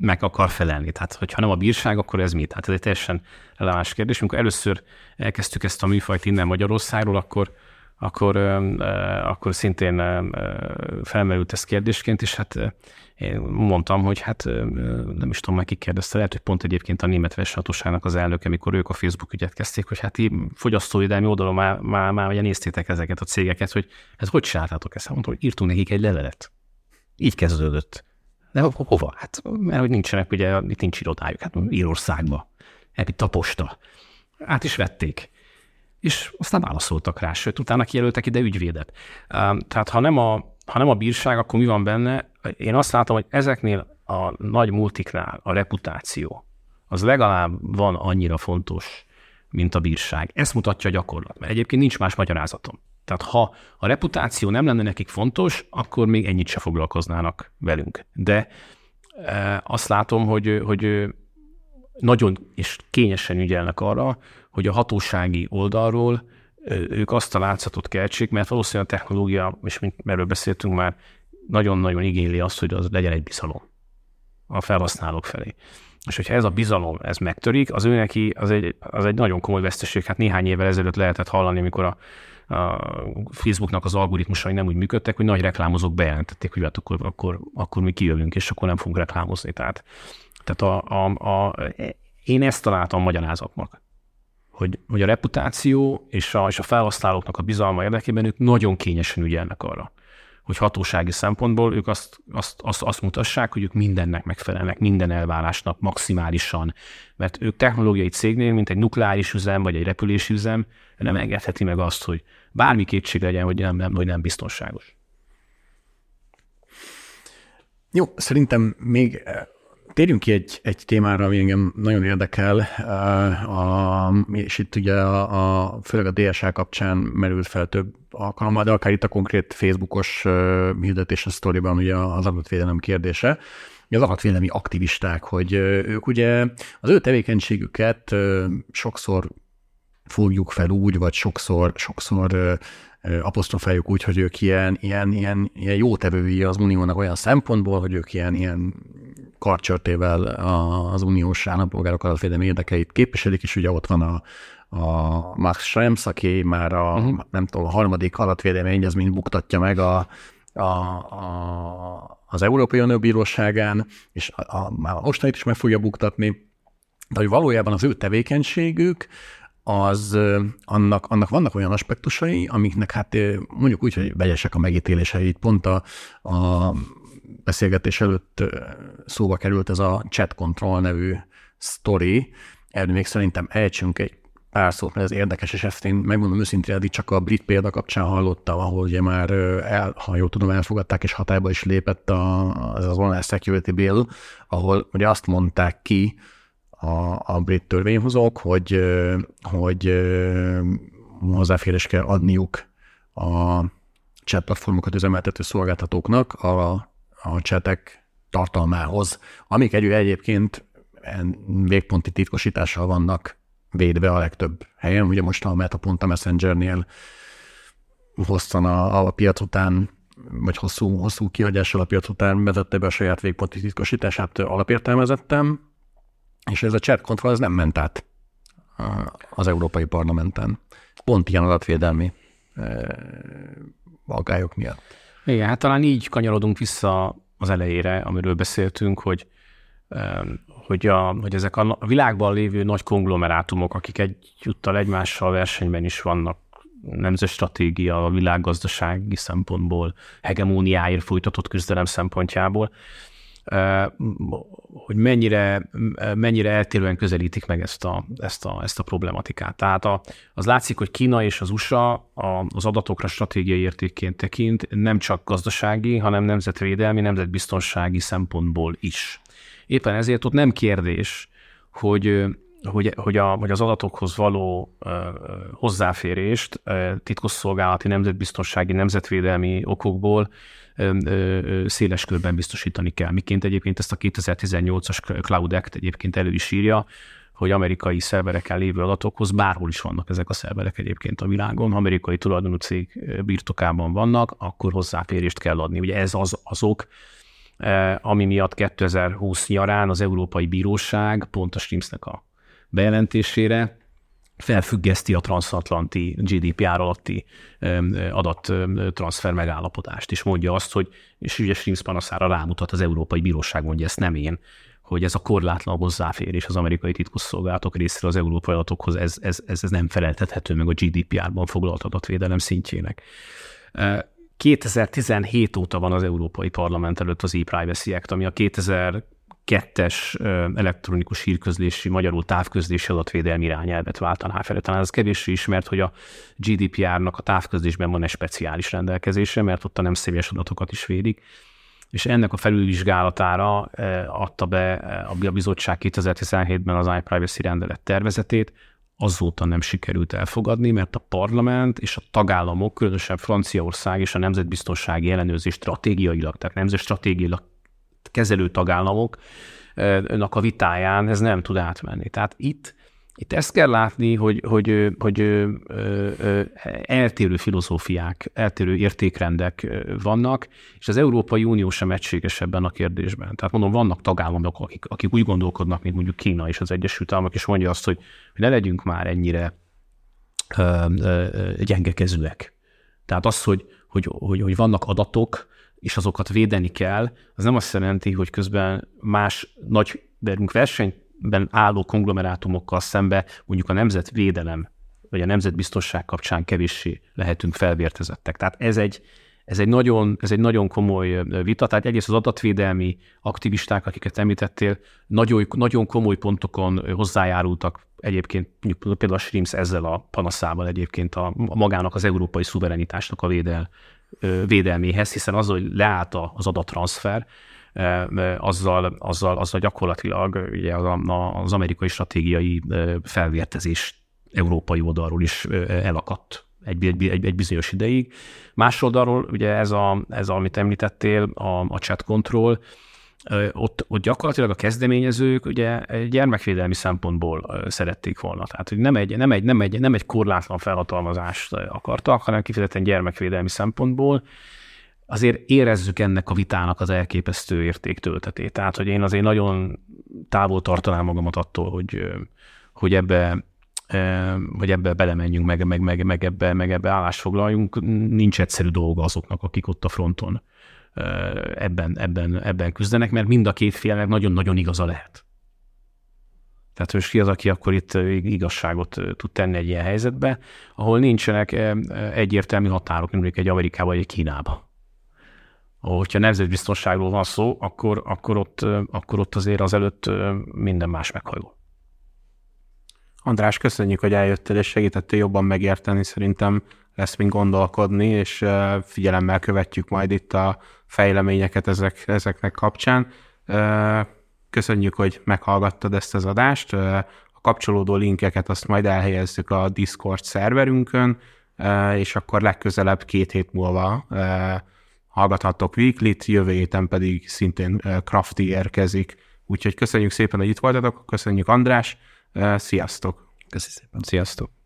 meg akar felelni. Tehát, hogyha nem a bírság, akkor ez mit? Hát ez egy teljesen releváns kérdés. Amikor először elkezdtük ezt a műfajt innen Magyarországról, akkor akkor, akkor szintén felmerült ez kérdésként, és hát én mondtam, hogy hát nem is tudom, meg ki kérdezte, lehet, hogy pont egyébként a német versenyhatóságnak az elnöke, amikor ők a Facebook ügyet kezdték, hogy hát így fogyasztóvédelmi oldalon már, már, már ugye néztétek ezeket a cégeket, hogy hát hogy csináltátok ezt? Mondtam, hogy írtunk nekik egy levelet. Így kezdődött. De ho- hova? Hát mert hogy nincsenek, ugye itt nincs irodájuk, hát Írországba. Hát itt a posta. Át is vették és aztán válaszoltak rá, sőt, utána kijelöltek ide ügyvédet. Tehát ha nem, a, ha nem a bírság, akkor mi van benne? Én azt látom, hogy ezeknél a nagy multiknál a reputáció az legalább van annyira fontos, mint a bírság. Ezt mutatja a gyakorlat, mert egyébként nincs más magyarázatom. Tehát ha a reputáció nem lenne nekik fontos, akkor még ennyit se foglalkoznának velünk. De e, azt látom, hogy, hogy nagyon és kényesen ügyelnek arra, hogy a hatósági oldalról ők azt a látszatot keltsék, mert valószínűleg a technológia, és mint erről beszéltünk már, nagyon-nagyon igényli azt, hogy az legyen egy bizalom a felhasználók felé. És hogyha ez a bizalom, ez megtörik, az ő neki az egy, az egy nagyon komoly veszteség. Hát néhány évvel ezelőtt lehetett hallani, amikor a, a Facebooknak az algoritmusai nem úgy működtek, hogy nagy reklámozók bejelentették, hogy hát akkor, akkor, akkor mi kijövünk, és akkor nem fogunk reklámozni. Tehát, tehát a, a, a, én ezt találtam magyarázatnak hogy, hogy a reputáció és a, és a felhasználóknak a bizalma érdekében ők nagyon kényesen ügyelnek arra, hogy hatósági szempontból ők azt, azt, azt, azt mutassák, hogy ők mindennek megfelelnek, minden elvárásnak maximálisan, mert ők technológiai cégnél, mint egy nukleáris üzem vagy egy repülési üzem, nem engedheti meg azt, hogy bármi kétség legyen, hogy nem, nem, hogy nem biztonságos. Jó, szerintem még Térjünk ki egy, egy témára, ami engem nagyon érdekel, a, és itt ugye a, a, főleg a DSA kapcsán merült fel több alkalommal, de akár itt a konkrét Facebookos hirdetés a sztoriban ugye az adatvédelem kérdése, az adatvédelmi aktivisták, hogy ők ugye az ő tevékenységüket sokszor fogjuk fel úgy, vagy sokszor, sokszor apostrofáljuk úgy, hogy ők ilyen, ilyen, ilyen, ilyen jótevői az uniónak olyan szempontból, hogy ők ilyen, ilyen karcsörtével az uniós állampolgárok adatvédelmi érdekeit képviselik, és ugye ott van a, a Max Schrems, aki már a, uh-huh. nem tudom, a harmadik adatvédelmi egyezményt buktatja meg a, a, a, az Európai Unió Bíróságán, és a, a, a mostanit is meg fogja buktatni, de hogy valójában az ő tevékenységük az annak, annak vannak olyan aspektusai, amiknek hát mondjuk úgy, hogy vegyesek a megítélései. Pont a, a beszélgetés előtt szóba került ez a chat control nevű story. Erről még szerintem ejtsünk egy pár szót, mert ez érdekes, és ezt én megmondom őszintén, eddig csak a brit példa kapcsán hallottam, ahol ugye már, el, ha jól tudom, elfogadták, és hatályba is lépett a, az, az online security bill, ahol ugye azt mondták ki a, a brit törvényhozók, hogy, hogy hozzáférés kell adniuk a chat platformokat üzemeltető szolgáltatóknak a a csetek tartalmához, amik egy egyébként végponti titkosítással vannak védve a legtöbb helyen. Ugye most a Meta.a Messengernél hosszan a, a piac után, vagy hosszú, hosszú kihagyással a piac után vezette be a saját végponti titkosítását alapértelmezettem, és ez a chat control ez nem ment át az Európai Parlamenten. Pont ilyen adatvédelmi aggályok miatt. Igen, hát talán így kanyarodunk vissza az elejére, amiről beszéltünk, hogy hogy, a, hogy ezek a világban lévő nagy konglomerátumok, akik egyúttal egymással versenyben is vannak, nemzet stratégia, a világgazdasági szempontból, hegemóniáért folytatott küzdelem szempontjából, hogy mennyire, mennyire eltérően közelítik meg ezt a, ezt a, ezt a problematikát. Tehát a, az látszik, hogy Kína és az USA a, az adatokra stratégiai értékként tekint, nem csak gazdasági, hanem nemzetvédelmi, nemzetbiztonsági szempontból is. Éppen ezért ott nem kérdés, hogy hogy, hogy, a, hogy az adatokhoz való hozzáférést uh, titkosszolgálati, nemzetbiztonsági, nemzetvédelmi okokból széles körben biztosítani kell. Miként egyébként ezt a 2018-as Cloud Act egyébként elő is írja, hogy amerikai szervereken lévő adatokhoz bárhol is vannak ezek a szerverek egyébként a világon, amerikai tulajdonú cég birtokában vannak, akkor hozzáférést kell adni. Ugye ez az azok, ami miatt 2020 nyarán az Európai Bíróság pont a Streamsnek a bejelentésére felfüggeszti a transatlanti GDPR alatti adattranszfer megállapodást, és mondja azt, hogy, és ugye Schrems panaszára rámutat az Európai Bíróság, mondja ezt nem én, hogy ez a korlátlan hozzáférés az amerikai titkosszolgálatok részéről az európai adatokhoz, ez, ez, ez, ez nem feleltethető meg a GDPR-ban foglalt adatvédelem szintjének. 2017 óta van az Európai Parlament előtt az e-Privacy Act, ami a 2000 kettes elektronikus hírközlési, magyarul távközlési adatvédelmi irányelvet váltaná fel. Talán ez kevéssé ismert, hogy a GDPR-nak a távközlésben van egy speciális rendelkezése, mert ott a nem személyes adatokat is védik, és ennek a felülvizsgálatára adta be a bizottság 2017-ben az iPrivacy rendelet tervezetét, azóta nem sikerült elfogadni, mert a parlament és a tagállamok, különösen Franciaország és a nemzetbiztonsági ellenőrzés stratégiailag, tehát nemzetstratégiailag kezelő tagállamok a vitáján ez nem tud átmenni. Tehát itt itt ezt kell látni, hogy, hogy, hogy ö, ö, eltérő filozófiák, eltérő értékrendek vannak, és az Európai Unió sem egységes ebben a kérdésben. Tehát mondom, vannak tagállamok, akik, akik úgy gondolkodnak, mint mondjuk Kína és az Egyesült Államok, és mondja azt, hogy, ne legyünk már ennyire gyengekezőek. Tehát az, hogy, hogy, hogy, hogy vannak adatok, és azokat védeni kell, az nem azt jelenti, hogy közben más nagy verünk versenyt ben álló konglomerátumokkal szembe mondjuk a nemzetvédelem vagy a nemzetbiztosság kapcsán kevéssé lehetünk felvértezettek. Tehát ez egy, ez egy, nagyon, ez egy nagyon komoly vita. Tehát egyrészt az adatvédelmi aktivisták, akiket említettél, nagyon, nagyon komoly pontokon hozzájárultak egyébként például a Schrems ezzel a panaszával egyébként a, a magának az európai szuverenitásnak a védel, védelméhez, hiszen az, hogy leállt az adattranszfer, azzal, azzal, azzal gyakorlatilag ugye az amerikai stratégiai felvértezés európai oldalról is elakadt egy, egy, egy bizonyos ideig. Más oldalról ugye ez, a, ez a, amit említettél, a, a chat control, ott, ott gyakorlatilag a kezdeményezők ugye gyermekvédelmi szempontból szerették volna. Tehát, hogy nem egy, nem egy, nem egy, nem egy korlátlan felhatalmazást akartak, hanem kifejezetten gyermekvédelmi szempontból, azért érezzük ennek a vitának az elképesztő értéktöltetét. Tehát, hogy én azért nagyon távol tartanám magamat attól, hogy, hogy ebbe hogy ebbe belemenjünk, meg, meg, meg, meg, ebbe, meg ebbe állást. Nincs egyszerű dolga azoknak, akik ott a fronton ebben, ebben, ebben küzdenek, mert mind a két félnek nagyon-nagyon igaza lehet. Tehát most ki az, aki akkor itt igazságot tud tenni egy ilyen helyzetbe, ahol nincsenek egyértelmű határok, mondjuk egy Amerikába vagy egy Kínába hogyha nemzetbiztonságról van szó, akkor, akkor, ott, akkor ott azért az előtt minden más meghajol. András, köszönjük, hogy eljöttél és segítettél jobban megérteni. Szerintem lesz mint gondolkodni, és figyelemmel követjük majd itt a fejleményeket ezek, ezeknek kapcsán. Köszönjük, hogy meghallgattad ezt az adást. A kapcsolódó linkeket azt majd elhelyezzük a Discord szerverünkön, és akkor legközelebb két hét múlva hallgathattok Weekly-t, jövő héten pedig szintén Crafty érkezik. Úgyhogy köszönjük szépen, hogy itt voltatok, köszönjük András, sziasztok! Köszönjük szépen! Sziasztok!